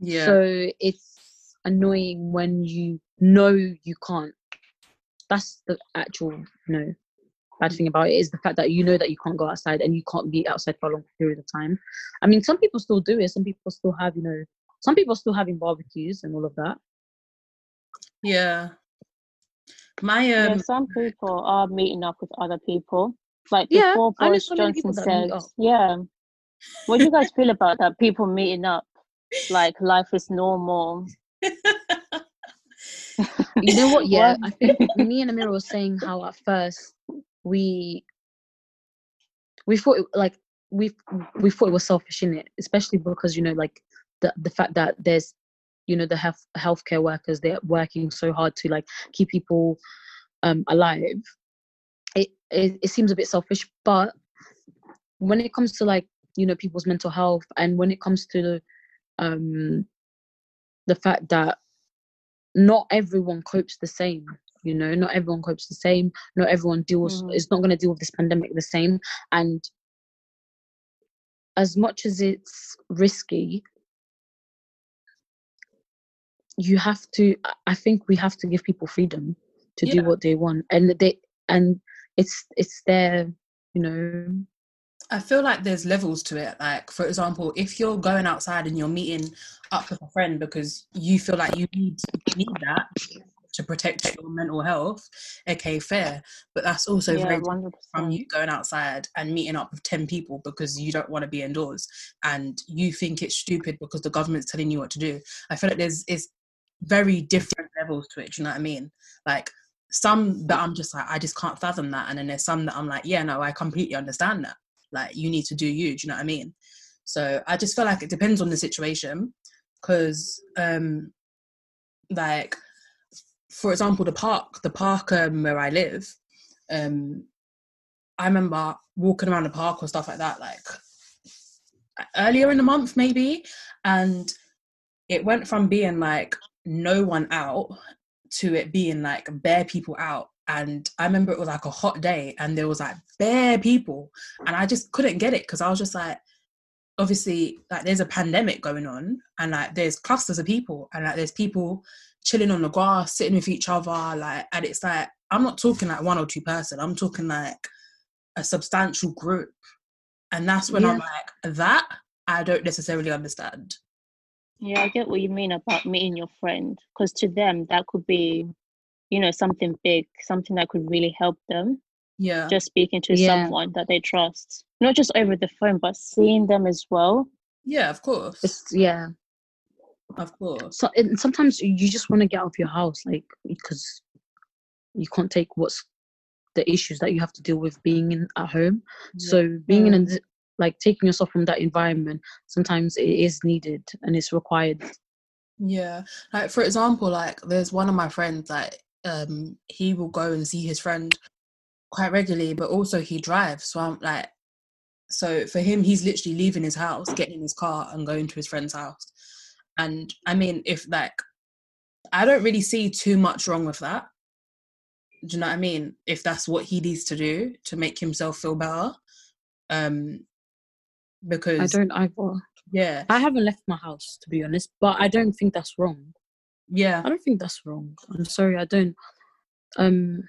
Yeah, so it's annoying when you know you can't. That's the actual you know bad thing about it is the fact that you know that you can't go outside and you can't be outside for a long period of time i mean some people still do it some people still have you know some people still having barbecues and all of that yeah. My yeah, um, some people are meeting up with other people. Like Yeah, before I Boris Johnson people said, yeah. What do you guys feel about that? People meeting up, like life is normal. you know what yeah i think me and amira were saying how at first we we thought like we we thought it was selfish in it especially because you know like the the fact that there's you know the health healthcare workers they're working so hard to like keep people um alive. It, it it seems a bit selfish but when it comes to like you know people's mental health and when it comes to the um the fact that not everyone copes the same you know not everyone copes the same not everyone deals mm. is not going to deal with this pandemic the same and as much as it's risky you have to I- think we have to give people freedom to do what they want and they and it's it's their you know I feel like there's levels to it. Like, for example, if you're going outside and you're meeting up with a friend because you feel like you need you need that to protect your mental health, okay, fair. But that's also yeah, very from you going outside and meeting up with 10 people because you don't want to be indoors and you think it's stupid because the government's telling you what to do. I feel like there's it's very different levels to it. Do you know what I mean? Like some that I'm just like, I just can't fathom that. And then there's some that I'm like, yeah, no, I completely understand that. Like you need to do you. Do you know what I mean? So I just feel like it depends on the situation. Cause um like for example, the park, the park um, where I live, um, I remember walking around the park or stuff like that, like earlier in the month maybe, and it went from being like no one out to it being like bare people out. And I remember it was like a hot day, and there was like bare people, and I just couldn't get it because I was just like, obviously, like there's a pandemic going on, and like there's clusters of people, and like there's people chilling on the grass, sitting with each other, like, and it's like I'm not talking like one or two person, I'm talking like a substantial group, and that's when I'm like, that I don't necessarily understand. Yeah, I get what you mean about meeting your friend. Because to them, that could be, you know, something big, something that could really help them. Yeah. Just speaking to Yeah. someone that they trust, not just over the phone, but seeing them as well. Yeah, of course. It's yeah. Of course. So and sometimes you just want to get out of your house, like because you can't take what's the issues that you have to deal with being in at home. So being in a, like taking yourself from that environment, sometimes it is needed and it's required. Yeah. Like for example, like there's one of my friends like um he will go and see his friend quite regularly, but also he drives. So I'm like so for him he's literally leaving his house, getting in his car and going to his friend's house. And I mean if like I don't really see too much wrong with that. Do you know what I mean? If that's what he needs to do to make himself feel better. Um because I don't either. yeah, I haven't left my house to be honest, but I don't think that's wrong. yeah. I don't think that's wrong. I'm sorry, I don't. Um,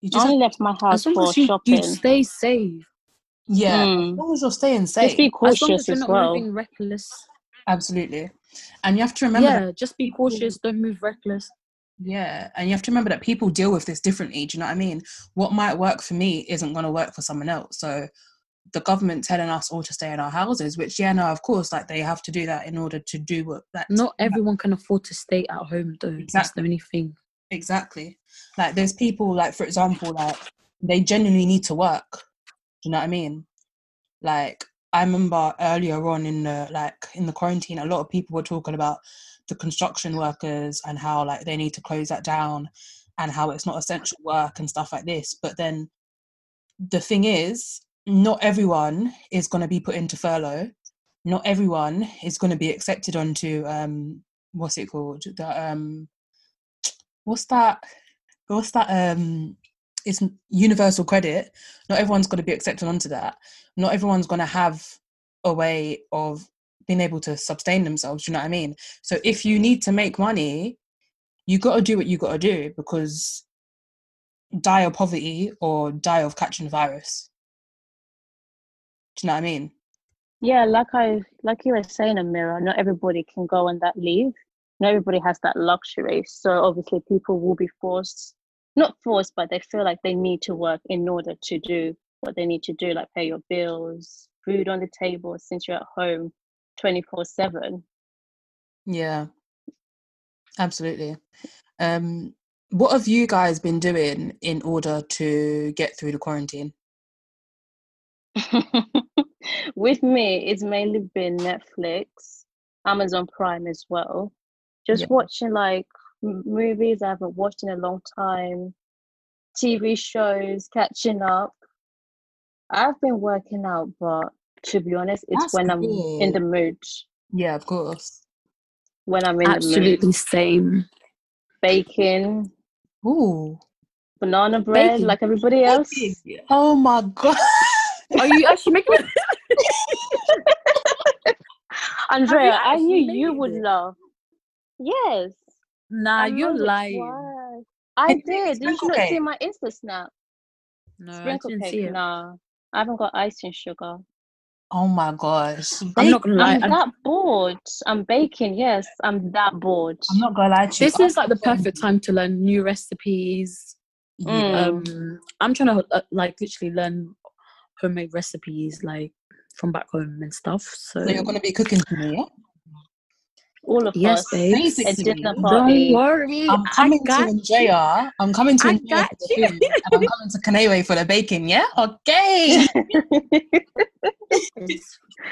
You I just only left my house as long for as you, shopping. you stay safe, yeah, as Mm. long as you're staying safe. Just be as long as cautious you're as not well. moving reckless. Absolutely. And you have to remember yeah, just be cautious. Don't move reckless. Yeah, and you have to remember that people deal with this differently. Do you know what I mean? What might work for me isn't going to work for someone else. So the government telling us all to stay in our houses, which yeah, no, of course, like they have to do that in order to do what that. Not everyone can afford to stay at home though. That's Exactly. the only thing. exactly. Like there's people like, for example, like they genuinely need to work. Do you know what I mean? Like I remember earlier on in the like in the quarantine, a lot of people were talking about the construction workers and how like they need to close that down and how it's not essential work and stuff like this. But then the thing is, not everyone is going to be put into furlough. Not everyone is going to be accepted onto um what's it called? The um what's that? What's that? Um, it's universal credit. Not everyone's going to be accepted onto that. Not everyone's going to have a way of being able to sustain themselves. Do you know what I mean? So if you need to make money, you got to do what you got to do because die of poverty or die of catching virus. Do you know what I mean? Yeah, like I like you were saying, Amira, not everybody can go on that leave. Not everybody has that luxury. So obviously people will be forced not forced, but they feel like they need to work in order to do what they need to do, like pay your bills, food on the table since you're at home twenty four seven. Yeah, absolutely. Um, what have you guys been doing in order to get through the quarantine? With me, it's mainly been Netflix, Amazon Prime as well. Just Yeah. watching like movies I haven't watched in a long time, TV shows, catching up. I've been working out, but to be honest, it's That's when I'm in the mood. Yeah, of course. When I'm in the mood, Absolutely same. baking, Ooh. banana bread, Baking. like everybody else. Oh my god. Are you actually making me? Andrea, I knew you would it? laugh. Yes. Nah, I you're lying. I Did did. Did you sprinkle not see my Insta snap? No, I didn't see it. Nah, I haven't got icing sugar. Oh my gosh. I'm not gonna lie. I'm I- that bored. I'm baking. Yes, I'm that bored. I'm not gonna lie to you. this is like the perfect time to learn new recipes. Yeah. Mm. Um, I'm trying to uh, like literally learn homemade recipes like from back home and stuff. So, So you're gonna be cooking for me, yeah? All of yes, us. babe. A Basically, dinner Don't worry, I'm I coming to got enjoy. I'm coming to I got for the food, and I'm coming to Kanewe for the bacon, yeah? Okay.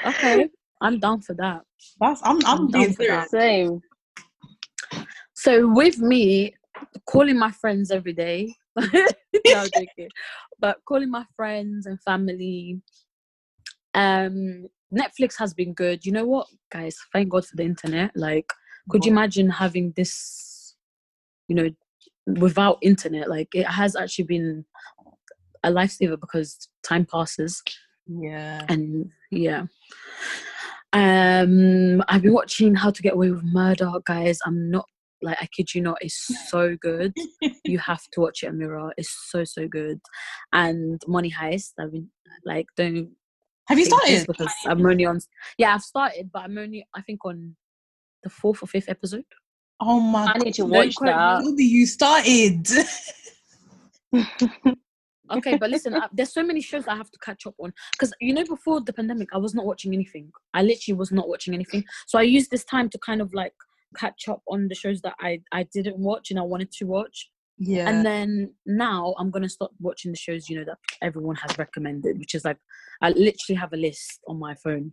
Okay, I'm down for that. That's I'm I'm I'm down for that. Same. So with me, calling my friends every day. no, But calling my friends and family. Um, Netflix has been good. You know what, guys? Thank God for the internet. Like, could you imagine having this? You know, without internet, like it has actually been a lifesaver because time passes Yeah. and yeah. Um, I've been watching How to Get Away with Murder, guys. I'm not like I kid you not, it's so good. you have to watch it, Amira. It's so so good. And Money Heist. I've been like, don't Have you started? because I'm only on. Yeah, I've started, but I'm only I think on the fourth or fifth episode. Oh my I need to watch that. You started. Okay, but listen, I, there's so many shows I have to catch up on because you know before the pandemic, I was not watching anything. I literally was not watching anything. So I used this time to kind of like catch up on the shows that I I didn't watch and I wanted to watch. Yeah. And then now I'm gonna start watching the shows you know that everyone has recommended, which is like I literally have a list on my phone.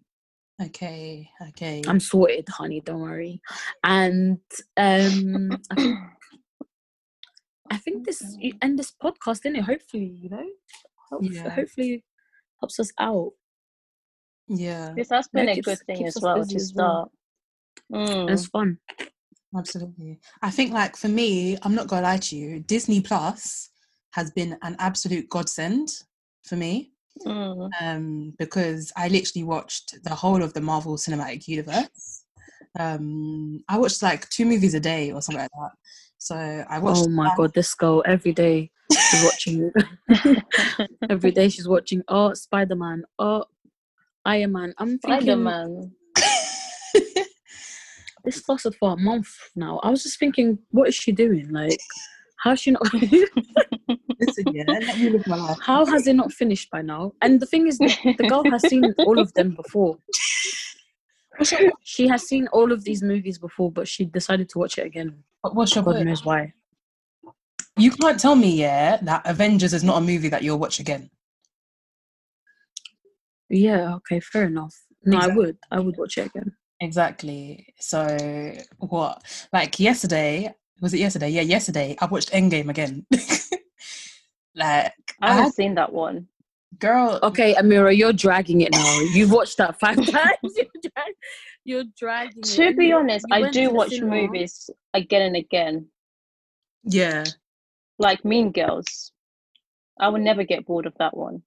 okay. Okay. I'm sorted, honey. Don't worry. And um, I think, I think this you end this podcast in it. Hopefully, you know, Hope- Yeah. hopefully helps us out. yeah. This has been No, a keeps- good thing as well to as well. start. Mm. it's fun. Absolutely. I think like for me, I'm not gonna lie to you, Disney Plus has been an absolute godsend for me. Mm. Um, because I literally watched the whole of the Marvel Cinematic Universe. Um, I watched like two movies a day or something like that. So I watched Oh my that. god, this girl every day she's watching. every day she's watching. Oh, Spider Man. Oh, Iron Man. I'm thinking Spider Man. this lasted for a month now. I was just thinking, what is she doing? Like, how's she not? Listen, yeah, let me live my life. How has it not finished by now? And the thing is, the, girl has seen all of them before. She has seen all of these movies before, but she decided to watch it again. But What's your God point? knows why. You can't tell me, yeah, that Avengers is not a movie that you'll watch again. Yeah, okay, fair enough. No, I would. I would watch it again. Exactly. So what? Like yesterday, was it yesterday? Yeah, yesterday I watched Endgame again. like I I haven't had, seen that one. girl, Okay, Amira, you're dragging it now. You've watched that five times. You're, drag- you're dragging it. To And be honest, you I do watch cinema. movies again and again, yeah. like Mean Girls. I would never get bored of that one.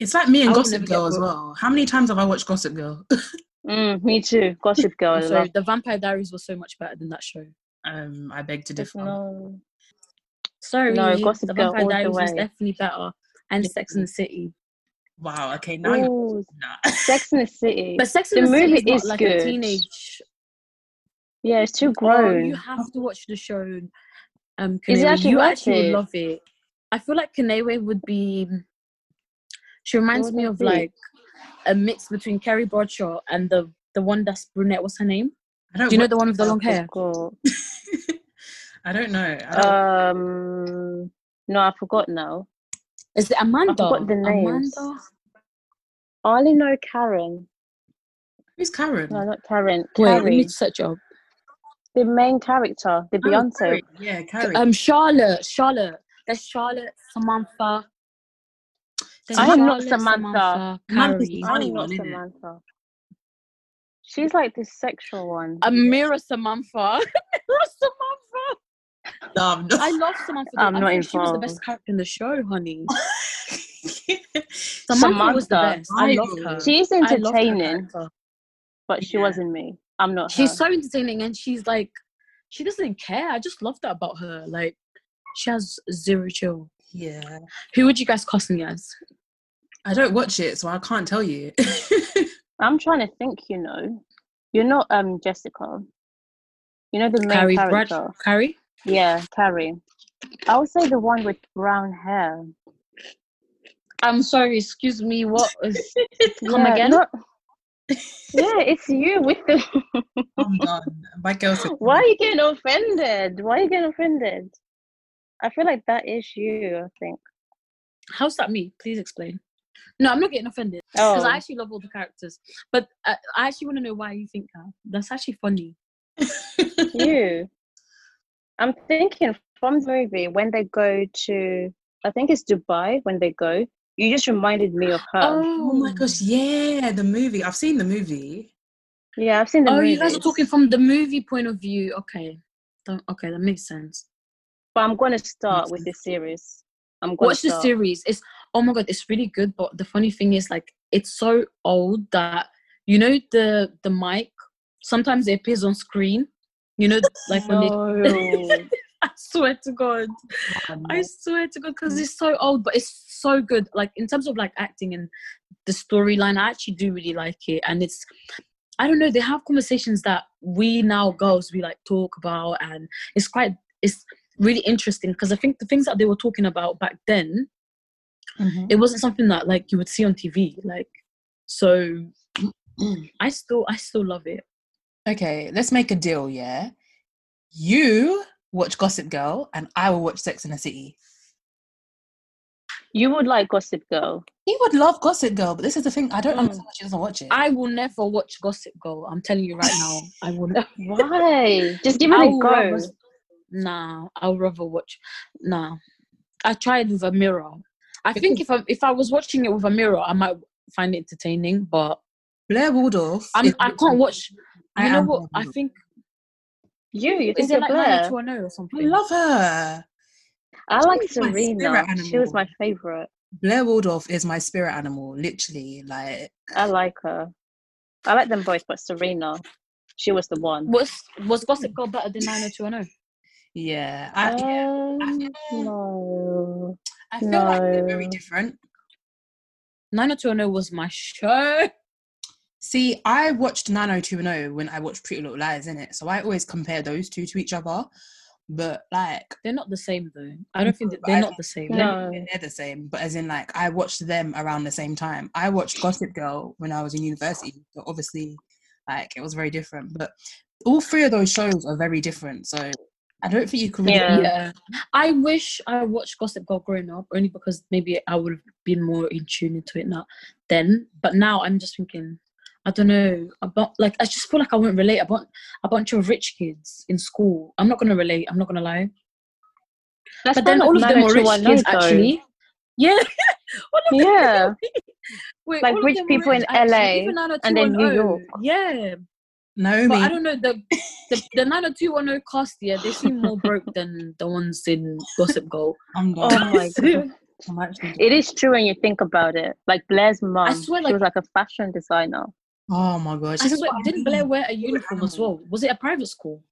It's like me and I Gossip Girl as well. How many times have I watched Gossip Girl? Mm, me too. Gossip Girl. I I'm love the Vampire Diaries was so much better than that show. um, I beg to differ. No. Sorry, No, Gossip the Girl Vampire all the Diaries was definitely better, and Sex in the City. Wow. Okay, now you're Ooh, nah. Sex in the City. But Sex The in the, City movie is not is like good. a teenage. yeah, it's too Oh, grown. you have to watch the show. Um, Is it actually you worth actually would it? love it. I feel like Kanewe would be. She reminds would me of be? like a mix between Carrie Bradshaw and the the one that's brunette. What's her name? I don't Do you know the one with the long hair? I don't know. I don't, Um, no, I forgot now. Is it Amanda? forgot the names. Amanda. I only know Karen. who's Karen? No, not Karen. Wait, let Carrie. me search up. The main character, the Oh, Beyonce. Carrie. Yeah, Carrie. Um, Charlotte. Charlotte. There's Charlotte. Samantha. There's I am not Charlotte, Samantha. Samantha's I'm not one, innit? Samantha. She's like this sexual one. Amira Samantha. Amira Samantha. no, I'm not. I love Samantha. I'm I not think she was the best character in the show, honey. Samantha, was the best. I loved her. She's I loved her entertaining, but she Yeah. wasn't me. I'm not. She's her. so entertaining, and she's like, she doesn't care. I just love that about her. Like, she has zero chill. yeah. Who would you guys cast me as? I don't watch it, so I can't tell you. I'm trying to think. You know, you're not um Jessica. You know the main Carrie Brad- character. Carrie? Yeah, Carrie. I would say the one with brown hair. I'm sorry. Excuse me. What? is- Come yeah, again? not- yeah, it's you with the. I'm done. My girl said, Why are you getting offended? Why are you getting offended? I feel like that is you. I think. How's that me? Please explain. No, I'm not getting offended because Oh, I actually love all the characters. But uh, I actually want to know why you think that. That's actually funny. you. I'm thinking from the movie when they go to, I think it's Dubai when they go. You just reminded me of her. Oh my gosh, yeah, the movie. I've seen the movie. Yeah, I've seen the oh, movie. you guys are talking from the movie point of view. Okay. Don't- Okay, that makes sense. But I'm going to start Makes with the sense. series. I'm going Watch to the series. It's oh my god, it's really good. But the funny thing is, like, it's so old that you know the the mic. Sometimes it appears on screen. You know, like when they No. I swear to God. Um, I swear to God, because it's so old, but it's so good. Like in terms of like acting and the storyline, I actually do really like it. And it's I don't know, they have conversations that we now girls we like talk about and it's quite it's really interesting because I think the things that they were talking about back then, mhm. it wasn't something that like you would see on TV. Like so I still I still love it. Okay, let's make a deal, yeah? You watch Gossip Girl and I will watch Sex in the City. You would like Gossip Girl. He would love Gossip Girl, but this is the thing, I don't Mm. understand why she doesn't watch it. I will never watch Gossip Girl. I'm telling you right now. I will never Why? Just give it I a would go. rather- Nah, I'll rather watch. Nah, I tried with Amira. I think if I if I was watching it with Amira, I might find it entertaining. But Blair Waldorf. I'm, I can't watch. I You know what? Blair I think You, you is think it like Blair? 90210 or I love her. I like Serena. She was my favorite. Blair Waldorf is my spirit animal, literally. Like, I like her. I like them both, but Serena, she was the one. Was was Gossip Girl better than 90210? yeah, I, yeah, Um, I- no. I feel like they're very no. different. 90210 was my show. See, I watched 90210 when I watched Pretty Little Lies in it, so I always compare those two to each other. But like, They're not the same though. I don't think that they're I not the same. No. they're the same, but as in like I watched them around the same time. I watched Gossip Girl when I was in university, so obviously, like it was very different. But all three of those shows are very different, so I don't think you can really. Yeah. Yeah. Um, I wish I watched Gossip Girl growing up, only because maybe I would have been more in tune into it now then. But now I'm just thinking, I don't know about like I just feel like I won't relate about a bunch of rich kids in school. I'm not gonna relate. I'm not gonna lie. That's but then all of them were rich kids actually. Yeah. All of them- Yeah. Wait, Like rich people in actually, LA and then New York. Yeah. Naomi, But I don't know the the, the 90210 cast yeah they seem more broke than the ones in Gossip Girl. I'm Oh my god. It is true when you think about it. Like Blair's mom, swear, she was like a fashion designer. Oh my gosh. I swear, I didn't. Blair wear a uniform as well? Was it a private school?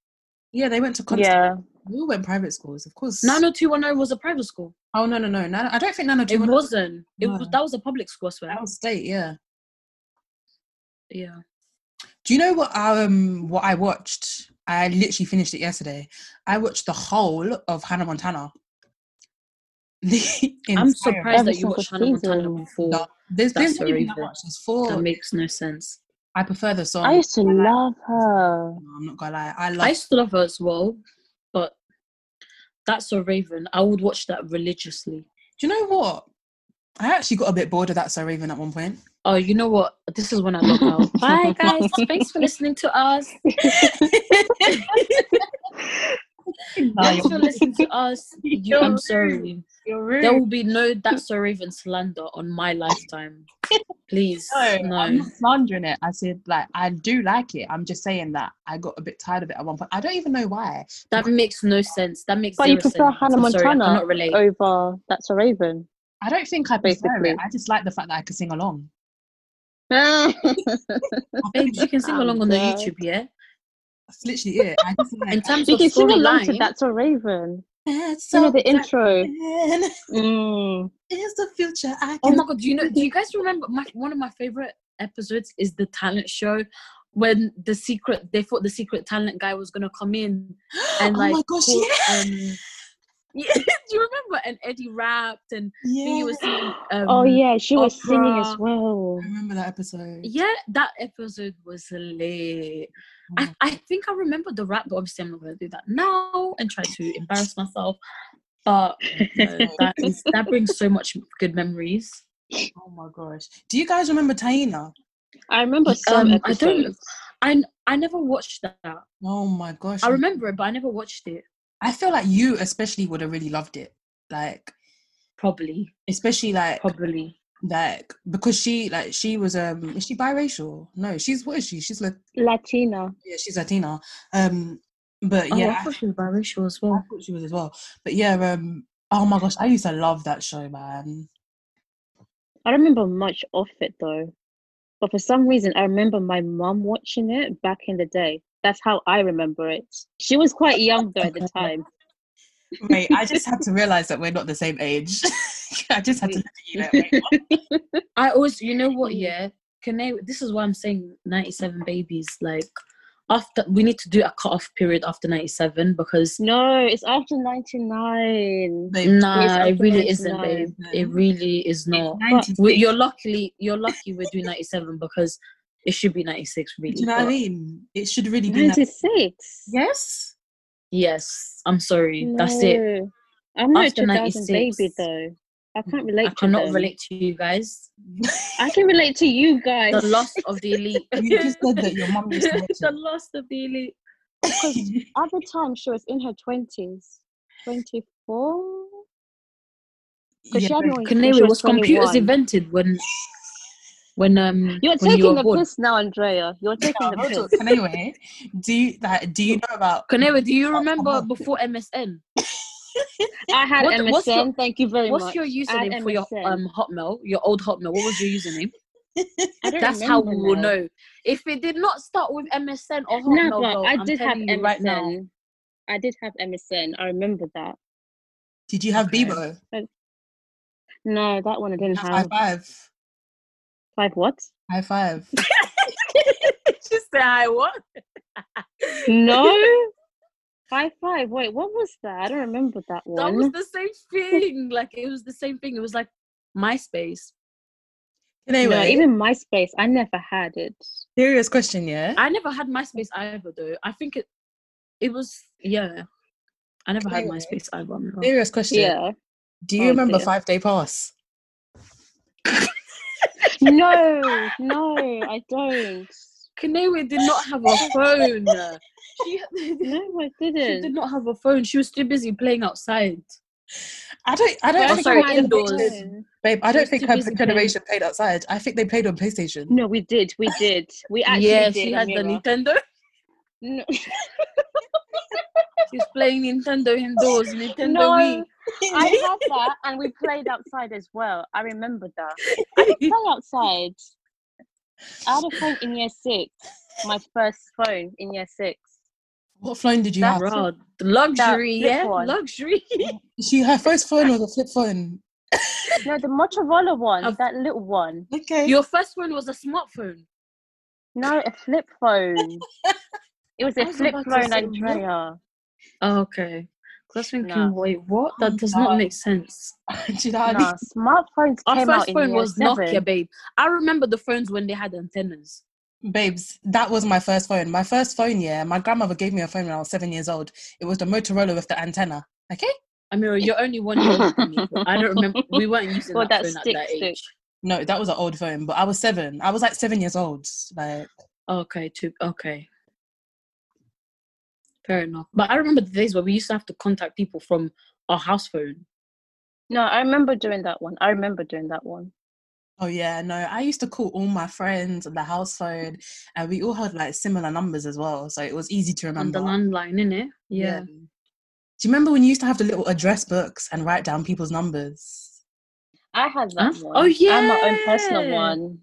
Yeah, they went to Constance. Yeah. We all went private schools, of course. 90210 was a private school. Oh no no no no! I don't think It 90210 wasn't. It was that was a public school, I swear. That was state, yeah. Yeah. Do you know what um what I watched? I literally finished it yesterday. I watched the whole of Hannah Montana. I'm surprised that you watched Hannah Montana before. the- There's That's there's so not even that much. There's four. That makes no sense. I prefer the song. I used to love her. No, I'm not gonna lie. I I love. used to love her as well, but That's So Raven. I would watch that religiously. Do you know what? I actually got a bit bored of that So Raven at one point. Oh, you know what? This is when I log out. Bye, guys. Thanks for listening to us. Thanks for listening to us. You, I'm sorry. You're rude. There will be no That's So Raven slander on my lifetime. Please. No, No. I'm not slandering it. I said like I do like it. I'm just saying that I got a bit tired of it at one point. I don't even know why. That makes no sense. That makes But you zero prefer sense. Hannah I'm sorry, I Montana cannot relate. over That's So Raven. I don't think I prefer Basically. it. I just like the fact that I can sing along. Babes, you can sing along on the. YouTube, yeah? That's literally it. I just like In terms you of can sing along to storyline, That's So Raven. That's You know so the intro. Man, Mm. Is the future I Oh can my god, do you know do you guys remember my one of my favorite episodes is the talent show when the secret they thought the secret talent guy was gonna come in and oh like my gosh, call- yeah. um, yeah, do you remember? And Eddie rapped and yeah. Thingy was singing um, Oh yeah, she was singing as well. I remember that episode. Yeah, that episode was late. Oh I, I think I remember the rap, but obviously I'm not gonna do that now and try to embarrass myself. But no, that is that brings so much good memories. oh my gosh. Do you guys remember Taina? I remember some Um, I don't- I I never watched that. Oh my gosh. I remember it, but I never watched it. I feel like you especially would have really loved it. Like Probably, especially like probably. like because she like she was um is she biracial? No, she's what is she? She's like Latina. yeah, she's Latina. Um but Oh, yeah, I I, thought she was biracial as well. I thought she was as well. But yeah, um oh my gosh, I used to love that show, man. I don't remember much of it though. But for some reason I remember my mum watching it back in the day. That's how I remember it. She was quite young though at the time. Wait, I just had to realize that we're not the same age. I just had to look at you like, wait, I always, you know what? Mm. Yeah, can they? This is why I'm saying 97 babies. Like after, we need to do a cut off period after 97 because No, it's after 99. babe, nah, It's it really isn't, 99. babe. It really is not. 96. We, you're luckily, you're lucky we're doing 97 because it should be 96. Really, Do you know what I mean? It should really be. 96. Yes. Yes, I'm sorry. That's it. I'm not After a 2000 baby 96. though. I can't relate I to cannot them. relate to you guys. I can relate to you guys. The loss of the elite. You just said that your mum used the loss of the elite. Because at the time, she was in her 20s. 24? Because she had me when she Canary was was computers invented when when um You're when taking you the born. piss now, Andrea. You're taking the Hold on, piss. Anyway, do you like? Do you know about? Canary, do you remember oh. before MSN? I had What- MSN. what's your- Thank you very What's much. your username for your MSN. um Hotmail? Your old Hotmail. What was your username? I don't That's how we remember will now. know. If it did not start with MSN or No, Hotmail, but though, I I'm did have MSN. right now. I did have MSN. I remember that. Did you have Okay. Bebo? No, that one I didn't High have. five. Five what? High five. Just say high what? No. High five. Wait, what was that? I don't remember that one. That was the same thing. Like it was the same thing. It was like MySpace. Anyway, No, even MySpace, I never had it. serious question, yeah. I never had MySpace either, though. I think it it was yeah. I never had MySpace either. Serious question. Yeah. Do you Oh, remember dear. Five Day Pass? No, no, I don't. Kanewe did not have a phone. She, No, I didn't. She did not have a phone. She was too busy playing outside. I don't. I don't Oh, think sorry, our indoors. generation- babe. I don't think her busy playing- generation played outside. I think they played on PlayStation. No, we did. We did. We actually yeah, did. she had the Nintendo. No, She was playing Nintendo indoors. Nintendo No. Wii. I had that, and we played outside as well. I remember that. I didn't play outside. I had a phone in year six. My first phone in year six. What phone did you That's have? Rod. Luxury, yeah, one. luxury. She her first phone was a flip phone. No, the Motorola one, I've- that little one. Okay. Your first one was a smartphone. No, a flip phone. It was I a was flip phone. Andrea. Oh, okay. 'Cause I was thinking, Nah. wait, what? Oh, That does not make sense. Do you know what Nah, mean? smartphones Our came first out phone year was seven. Nokia, babe. I remember the phones when they had antennas. Babes, that was my first phone. My first phone, yeah. My grandmother gave me a phone when I was seven years old. It was the Motorola with the antenna. Okay. Amira, you're only one year older than me. I don't remember. We weren't using Well, that, that phone stick, at that stick. age. No, that was an old phone, but I was seven. I was like seven years old. Like, Okay, too. Okay. Fair enough. But I remember the days where we used to have to contact people from our house phone. No, I remember doing that one. I remember doing that one. oh yeah, no. I used to call all my friends on the house phone, and we all had like similar numbers as well, so it was easy to On remember. the landline, innit? Yeah. Do you remember when you used to have the little address books and write down people's numbers? I had that Huh? one. Oh, yeah, I had my own personal one.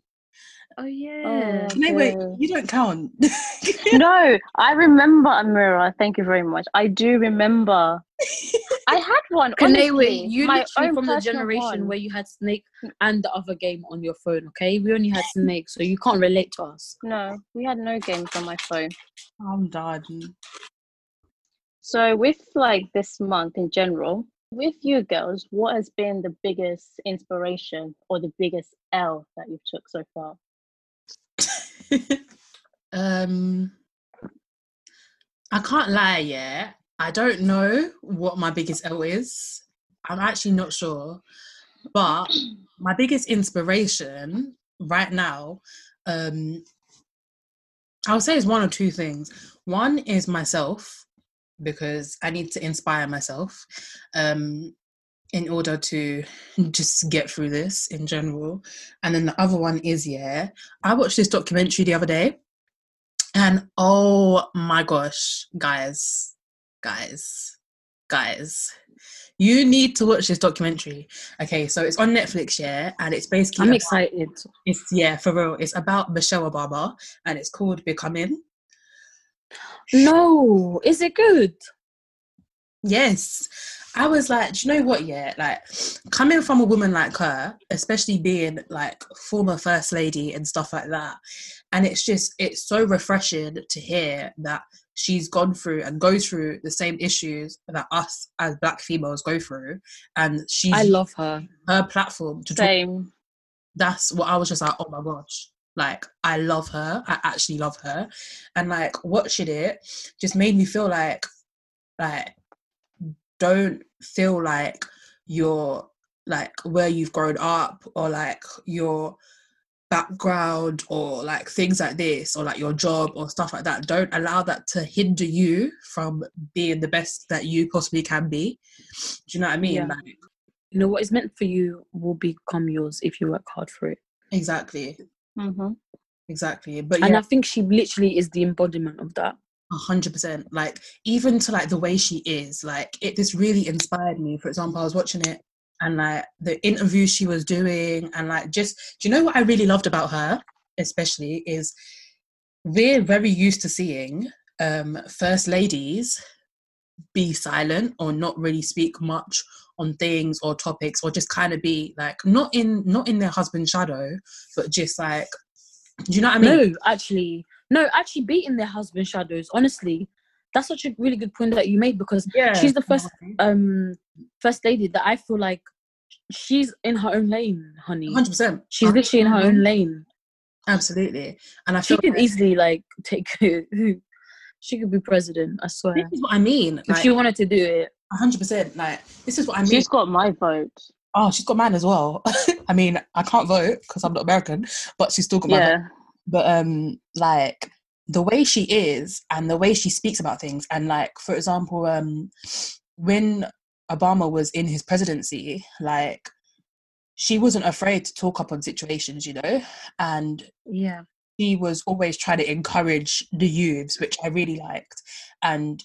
Oh yeah. Oh. No, wait—you don't count. no, I remember Amira. Thank you very much. I do remember. I had one. Kanewe, honestly, you my literally own from the generation one. where you had Snake and the other game on your phone, okay? We only had Snake, so you can't relate to us. No, we had no games on my phone. I'm done. So with like this month in general, with you girls, what has been the biggest inspiration or the biggest L that you've took so far? um, I can't lie, yeah. I don't know what my biggest L is. I'm actually not sure. But my biggest inspiration right now, um, I would say is one or two things. One is myself, because I need to inspire myself um, in order to just get through this in general. And then the other one is, yeah, I watched this documentary the other day. And oh my gosh, guys, guys, guys, you need to watch this documentary. Okay, so it's on Netflix, yeah, and it's basically I'm about- excited. It's yeah, for real. It's about Michelle Obama, and it's called Becoming. No, is it good? Yes. I was like, do you know what? Yeah, like coming from a woman like her, especially being like former first lady and stuff like that, and it's just it's so refreshing to hear that she's gone through and goes through the same issues that us as black females go through, and she. I love her. her platform to talk. Same. That's what I was just like, oh my gosh. Like I love her. I actually love her. And like watching it just made me feel like like don't feel like you're like where you've grown up or like your background or like things like this or like your job or stuff like that. Don't allow that to hinder you from being the best that you possibly can be. Do you know what i mean? Yeah. like You know what is meant for you will become yours if you work hard for it. exactly. Hmm exactly. But And I think she literally is the embodiment of that. Hundred percent. Like even to like the way she is, like it this really inspired me. For example, I was watching it and like the interview she was doing and like just do you know what I really loved about her, especially is we're very used to seeing um first ladies be silent or not really speak much on things or topics or just kind of be like not in not in their husband's shadow but just like do you know what I mean? no, actually, no, actually, beating their husband shadows. Honestly, that's such a really good point that you made because Yeah. she's the first um first lady that I feel like she's in her own lane, honey. hundred percent. She's literally in her own lane. Absolutely. And I She feel could like easily like take. Who she could be president. I swear. this is what I mean. If Like she wanted to do it, hundred percent. Like this is what I mean. She's got my vote. oh, she's got mine as well. I mean, I can't vote because I'm not American, but she's still got my vote. But um, like the way she is and the way she speaks about things, and like for example, um, when Obama was in his presidency, like she wasn't afraid to talk up on situations, you know, and yeah, he was always trying to encourage the youths, which I really liked. And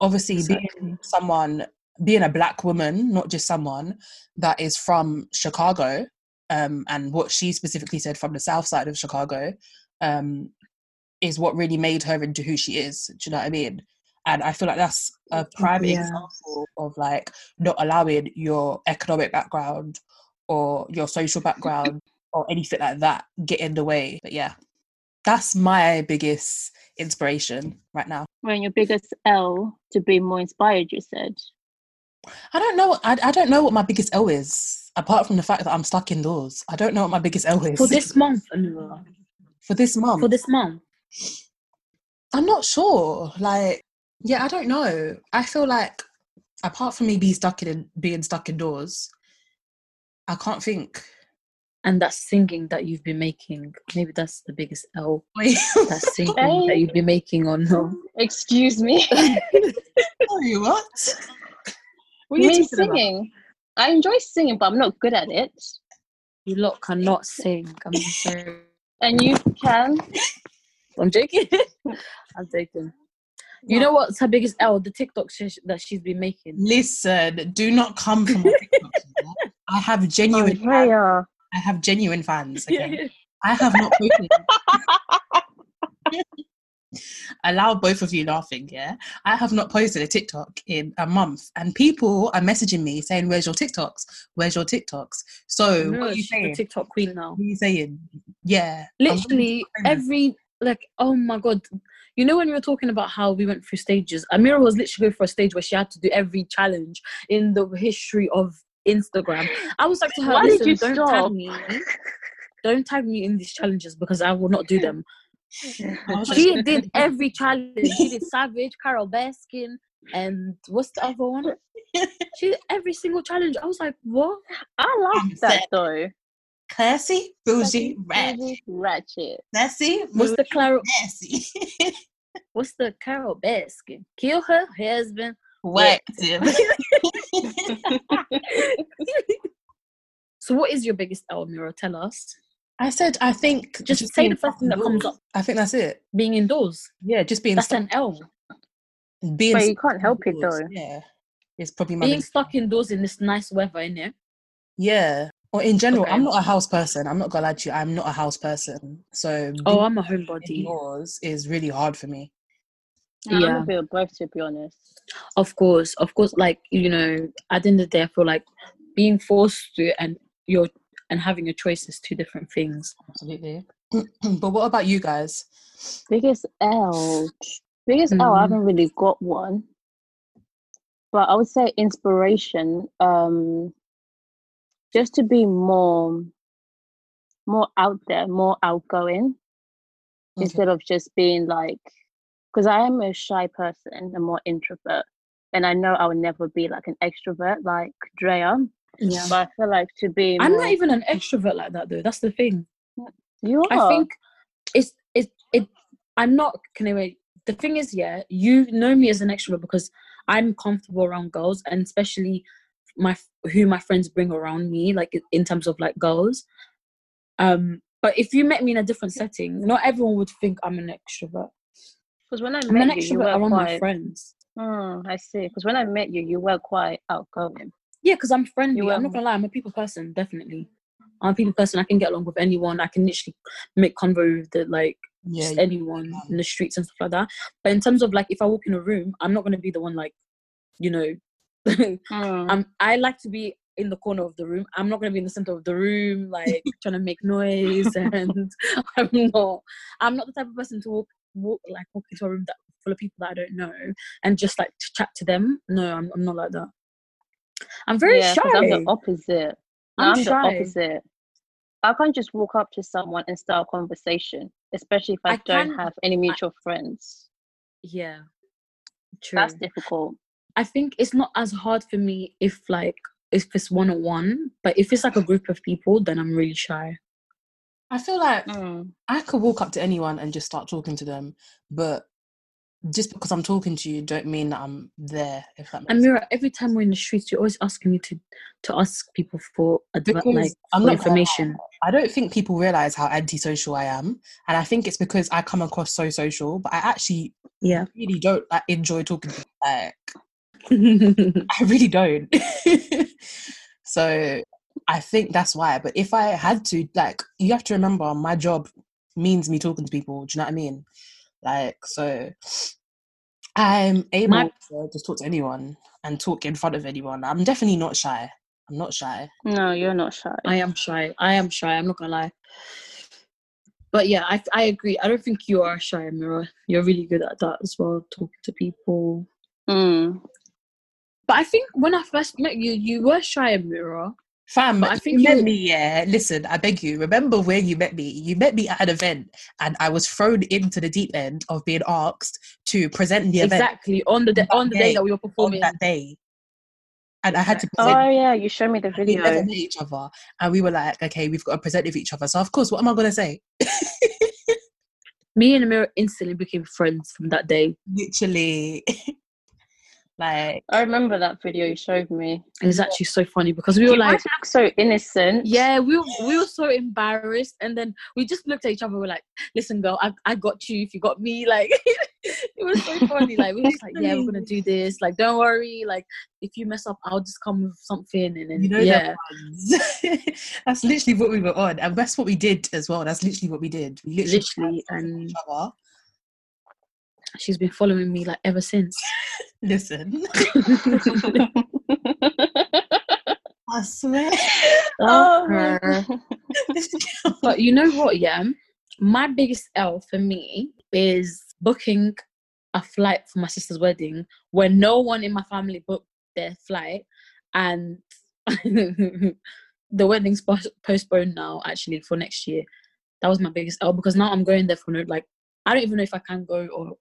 obviously, being someone, being a black woman, not just someone that is from Chicago, um, and what she specifically said from the south side of Chicago, um, is what really made her into who she is. Do you know what I mean? And I feel like that's a prime Yeah. example of like not allowing your economic background or your social background or anything like that get in the way. But yeah, that's my biggest inspiration right now. When your biggest L to be more inspired, you said. I don't know. I, I don't know what my biggest L is, apart from the fact that I'm stuck indoors. I don't know what my biggest L is for this month, Anura. for this month. For this month, I'm not sure. Like, yeah, I don't know. I feel like apart from me being stuck in being stuck indoors, I can't think. and that singing that you've been making, maybe that's the biggest L. That singing that you've been making on no. Excuse me. sorry, what? What are you me talking about? Singing. I enjoy singing, but I'm not good at it. You lot cannot sing. I'm sorry. And you can. I'm joking. I'm joking. You know what's her biggest L? The TikTok sh- that she's been making. Listen, do not come from my I have genuine oh, fans. Andrea. I have genuine fans. Okay? I have not posted. Allow both of you laughing, yeah? I have not posted a TikTok in a month, and people are messaging me saying, Where's your TikToks? Where's your TikToks? So, No, what are you she's the saying? TikTok queen now. What are you saying? Yeah. Literally every like oh my god. You know when we were talking about how we went through stages, Amira was literally going for a stage where she had to do every challenge in the history of Instagram. I was like to her, Why did you don't stop?" tag me. Don't tag me in these challenges because I will not do them. I was She did every challenge. She did Savage, Carole Baskin, and what's the other one? She did every single challenge. I was like, what? I I'm love that set. though. Classy, bougie, ratchet. Ratchet. Classy, What's the Carol? nasty? What's the Carole Baskin? Kill her husband. Whacked him. so, what is your biggest L, Mira? Tell us. I said, I think Just say the first thing that comes up. I think that's it. Being indoors. Yeah, just being That's stuck. an L. Being But you can't help it though. Yeah, it's probably my Being biggest- stuck indoors in this nice weather, innit? Yeah. Or in general, Okay. I'm not a house person. I'm not gonna lie to you. I'm not a house person. So Oh, I'm a homebody. indoors is really hard for me. No, I'm Yeah. a bit of both, to be honest. Of course, of course. Like you know, at the end of the day, I feel like being forced to and you're and having a choice is two different things. Absolutely. but what about you guys? Biggest L. Biggest L, I Mm. haven't really got one. But I would say inspiration. Um just to be more more out there, more outgoing Okay. instead of just being like because I am a shy person, a more introvert. And I know I will never be like an extrovert like Drea. Yeah. But I feel like to be I'm more, not even an extrovert like that though. That's the thing. you are. I think it's it it. I'm not. Can I wait? The thing is, yeah, you know me as an extrovert because I'm comfortable around girls, and especially my who my friends bring around me, like in terms of like girls. Um, but if you met me in a different setting, not everyone would think I'm an extrovert. because when I I'm an met you, you extrovert around my friends. Hmm, I see. Because when I met you, you were quite outgoing. Yeah, because I'm friendly. I'm not gonna lie. I'm a people person, definitely. I'm a people person. I can get along with anyone. I can literally make convo with the like Yeah. just anyone in the streets and stuff like that. But in terms of like, if I walk in a room, I'm not gonna be the one like, you know, Hmm. I'm. I like to be in the corner of the room. I'm not gonna be in the center of the room, like trying to make noise. And I'm not. I'm not the type of person to walk, walk like walk into a room that full of people that I don't know and just like to chat to them. No, I'm. I'm not like that. I'm very yeah, shy. 'cause I'm the opposite. No, I'm I'm, shy. the opposite. I can't just walk up to someone and start a conversation, especially if I, I don't can- have any mutual friends. yeah. True. That's difficult. I think it's not as hard for me if like if it's one on one, but if it's like a group of people, then I'm really shy. I feel like Mm. I could walk up to anyone and just start talking to them, but just because I'm talking to you, don't mean that I'm there. If that makes And sense. Mira, every time we're in the streets, you're always asking me to to ask people for adv- like I'm for information. I don't think people realize how antisocial I am, and I think it's because I come across so social, but I actually Yeah. really don't like, enjoy talking to people. Like, I really don't. so I think that's why. But if I had to, like, you have to remember, my job means me talking to people. Do you know what I mean? Like, so I'm able My- to just talk to anyone and talk in front of anyone. I'm definitely not shy. I'm not shy. No, you're not shy. I am shy. I am shy. I'm not gonna lie. But yeah, I I agree. I don't think you are shy, Mira. You're really good at that as well, talking to people. Mm. But I think when I first met you, you were shy, Mira. Fam, But I think you think met you- me, yeah. Listen, I beg you. Remember where you met me? You met me at an event, and I was thrown into the deep end of being asked to present the event Exactly on the day, on the day day, that we were on performing. that day, and I had to present. Oh yeah, you showed me the video. we never met each other, and we were like, okay, we've got to present with each other. So of course, what am I gonna say? Me and Amira instantly became friends from that day. Literally, like I remember that video you showed me. It was actually so funny because we were You like, guys so innocent. yeah, we were, we were so embarrassed, and then we just looked at each other. We were like, "Listen, girl, I, I got you. If you got me, like, it was so funny. Like, we were just like, yeah, we're gonna do this. Like, don't worry. Like, if you mess up, I'll just come with something, and then you know, yeah, them that's literally what we were on, and that's what we did as well. That's literally what we did. We literally, literally, and each other. she's been following me like ever since. Listen, I swear. Oh. But you know what? Yeah, my biggest L for me is booking a flight for my sister's wedding where no one in my family booked their flight, and the wedding's pos- postponed now. Actually, for next year, that was my biggest L because now I'm going there for no like I don't even know if I can go or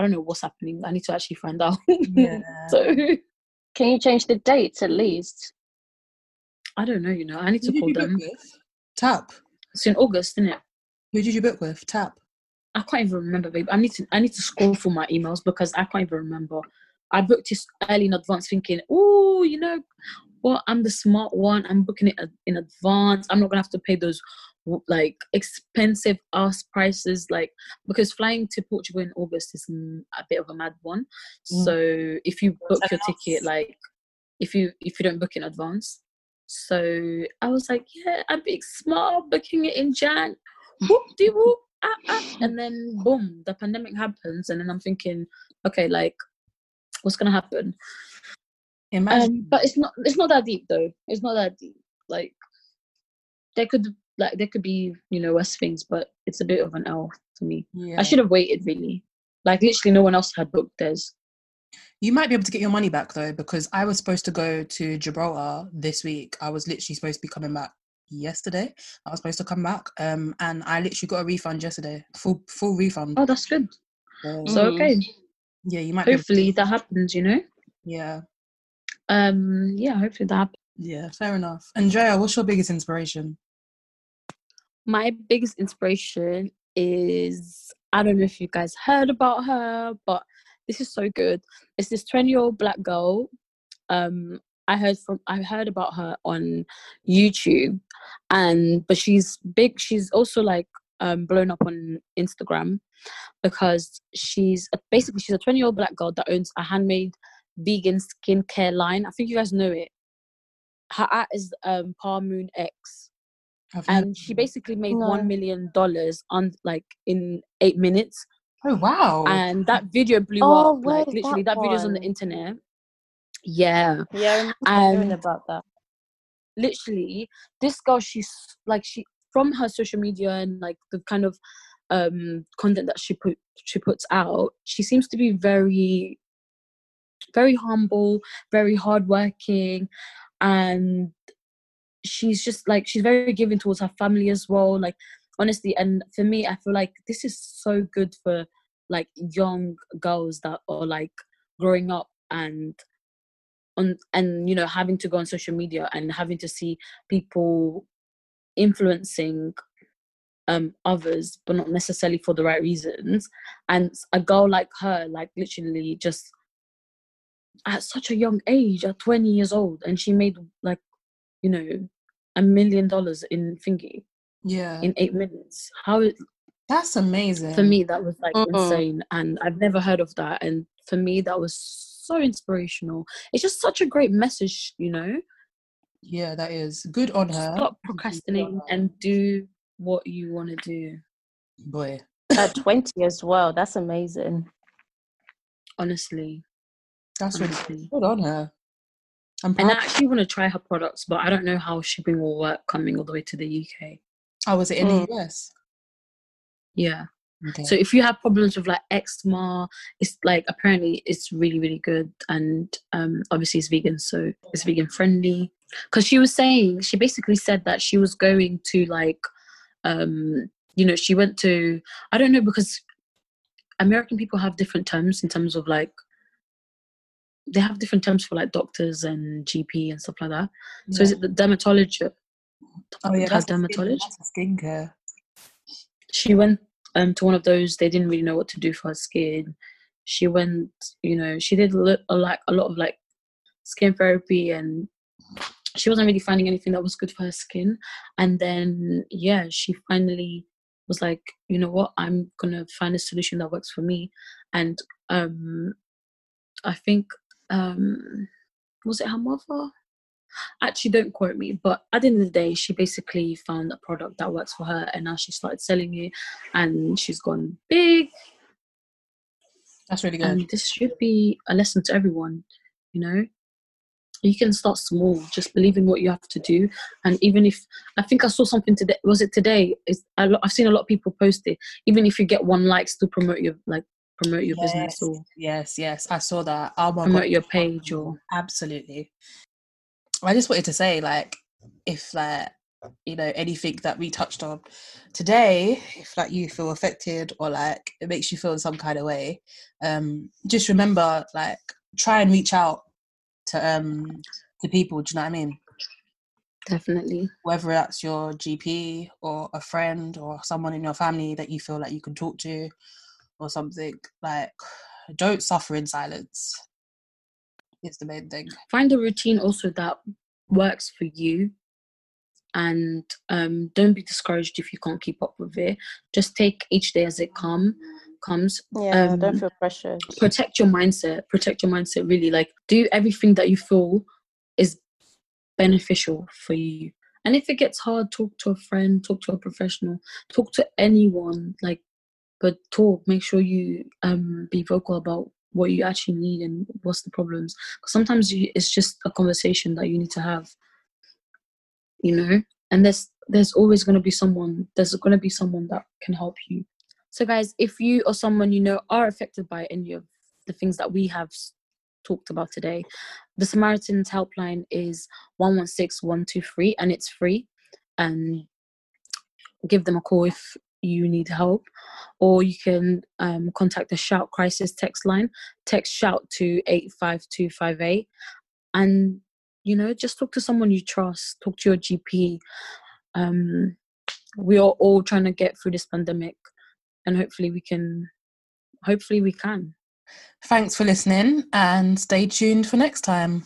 I don't know what's happening. I need to actually find out. Yeah. so Can you change the dates at least? I don't know. You know, I need to Who call did you book them. Tap. It's in August, isn't it? Who did you book with? Tap. I can't even remember, babe. I need to I need to scroll through my emails because I can't even remember. I booked it early in advance, thinking, oh, you know, well, I'm the smart one. I'm booking it in advance. I'm not gonna have to pay those w- like expensive ass prices, like because flying to Portugal in August is a bit of a mad one. Mm. So if you book your ticket, like if you if you don't book in advance, so I was like, yeah, I'm being smart, booking it in Jan. Whoop de whoop. ah, ah, and then boom, the pandemic happens, and then I'm thinking, okay, like, what's gonna happen? Imagine. Um, but it's not. It's not that deep though. It's not that deep. Like, there could like there could be you know worse things, but it's a bit of an L for me. yeah. I should have waited really. Like literally, no one else had booked theirs. You might be able to get your money back though, because I was supposed to go to Gibraltar this week. I was literally supposed to be coming back yesterday. I was supposed to come back, um, and I literally got a refund yesterday, full full refund. Oh, that's good. So, So okay, yeah, you might. Be to- hopefully that happens. You know. yeah, Um. Yeah. Hopefully that happens. yeah, fair enough. Andrea, what's your biggest inspiration? My biggest inspiration is I don't know if you guys heard about her, but this is so good. It's this 20 year old black girl. Um, I heard from I heard about her on YouTube, and but she's big. She's also like um blown up on Instagram because she's basically she's a 20 year old black girl that owns a handmade vegan skincare line. I think you guys know it. Her at is um Palm Moon X And she basically made No. one million dollars on like in eight minutes Oh wow! and that video blew Oh, up like literally that that, video's on the internet yeah Yeah, I remember hearing about that. literally this girl she's like she from her social media and like the kind of um content that she put she puts out she seems to be very very humble very hardworking and she's just like she's very giving towards her family as well like honestly and for me i feel like this is so good for like young girls that are like growing up and on and you know having to go on social media and having to see people influencing um others but not necessarily for the right reasons. And a girl like her like literally just at such a young age at 20 years old and she made like you know a million dollars in thingy yeah, in eight minutes how that's amazing. for me that was like Mhm. insane and i've never heard of that and for me that was so inspirational it's just such a great message you know yeah, that is good on her. stop procrastinating and do what you want to do Boy, At 20 as well. That's amazing. honestly that's really honestly good on her. I'm and i actually want to try her products but i don't know how shipping will work coming all the way to the uk oh, was it in Mm. the US? yeah Okay. So if you have problems with like eczema, it's like apparently it's really really good, and um, obviously it's vegan, so it's vegan friendly. Because she was saying, she basically said that she was going to like, um, you know, she went to I don't know because American people have different terms in terms of like they have different terms for like doctors and GP and stuff like that. So is it the dermatologist? oh yeah, that's skin- dermatologist? that's skincare. she went um to one of those they didn't really know what to do for her skin she went you know she did a lot, a, like a lot of like skin therapy and she wasn't really finding anything that was good for her skin and then yeah she finally was like you know what i'm gonna find a solution that works for me and um i think um was it her mother? Actually don't quote me but at the end of the day she basically found a product that works for her and now she started selling it and she's gone big. That's really good. and this should be a lesson to everyone you know? You can start small just believe in what you have to do and even if i think i saw something today was it today? It's, a i've seen a lot of people post it. Even if you get one like still promote your like promote your business Yes, or yes, yes. I saw that. Oh my promote God. your page or Absolutely. I just wanted to say, like, if like you know anything that we touched on today, if like you feel affected or like it makes you feel in some kind of way, um, just remember like try and reach out to um to people. Do you know what I mean? definitely Whether that's your GP or a friend or someone in your family that you feel like you can talk to or something, like don't suffer in silence. Is the main thing. find a routine also that works for you and um, don't be discouraged if you can't keep up with it just take each day as it come comes Yeah, don't Um, feel pressured. protect your mindset protect your mindset really like do everything that you feel is beneficial for you And if it gets hard, talk to a friend, talk to a professional, talk to anyone. Like, but talk. Make sure you um be vocal about what you actually need and what's the problems. Because sometimes you, it's just a conversation that you need to have. You know, and there's there's always going to be someone. There's going to be someone that can help you. So, guys, if you or someone you know are affected by any of the things that we have talked about today, the Samaritans helpline is 116123 and it's free. And give them a call if you need help, or you can um, contact the Shout Crisis text line. Text Shout to 85258 and you know just talk to someone you trust. Talk to your gp um, we are all trying to get through this pandemic and hopefully we can hopefully we can. Thanks for listening and stay tuned for next time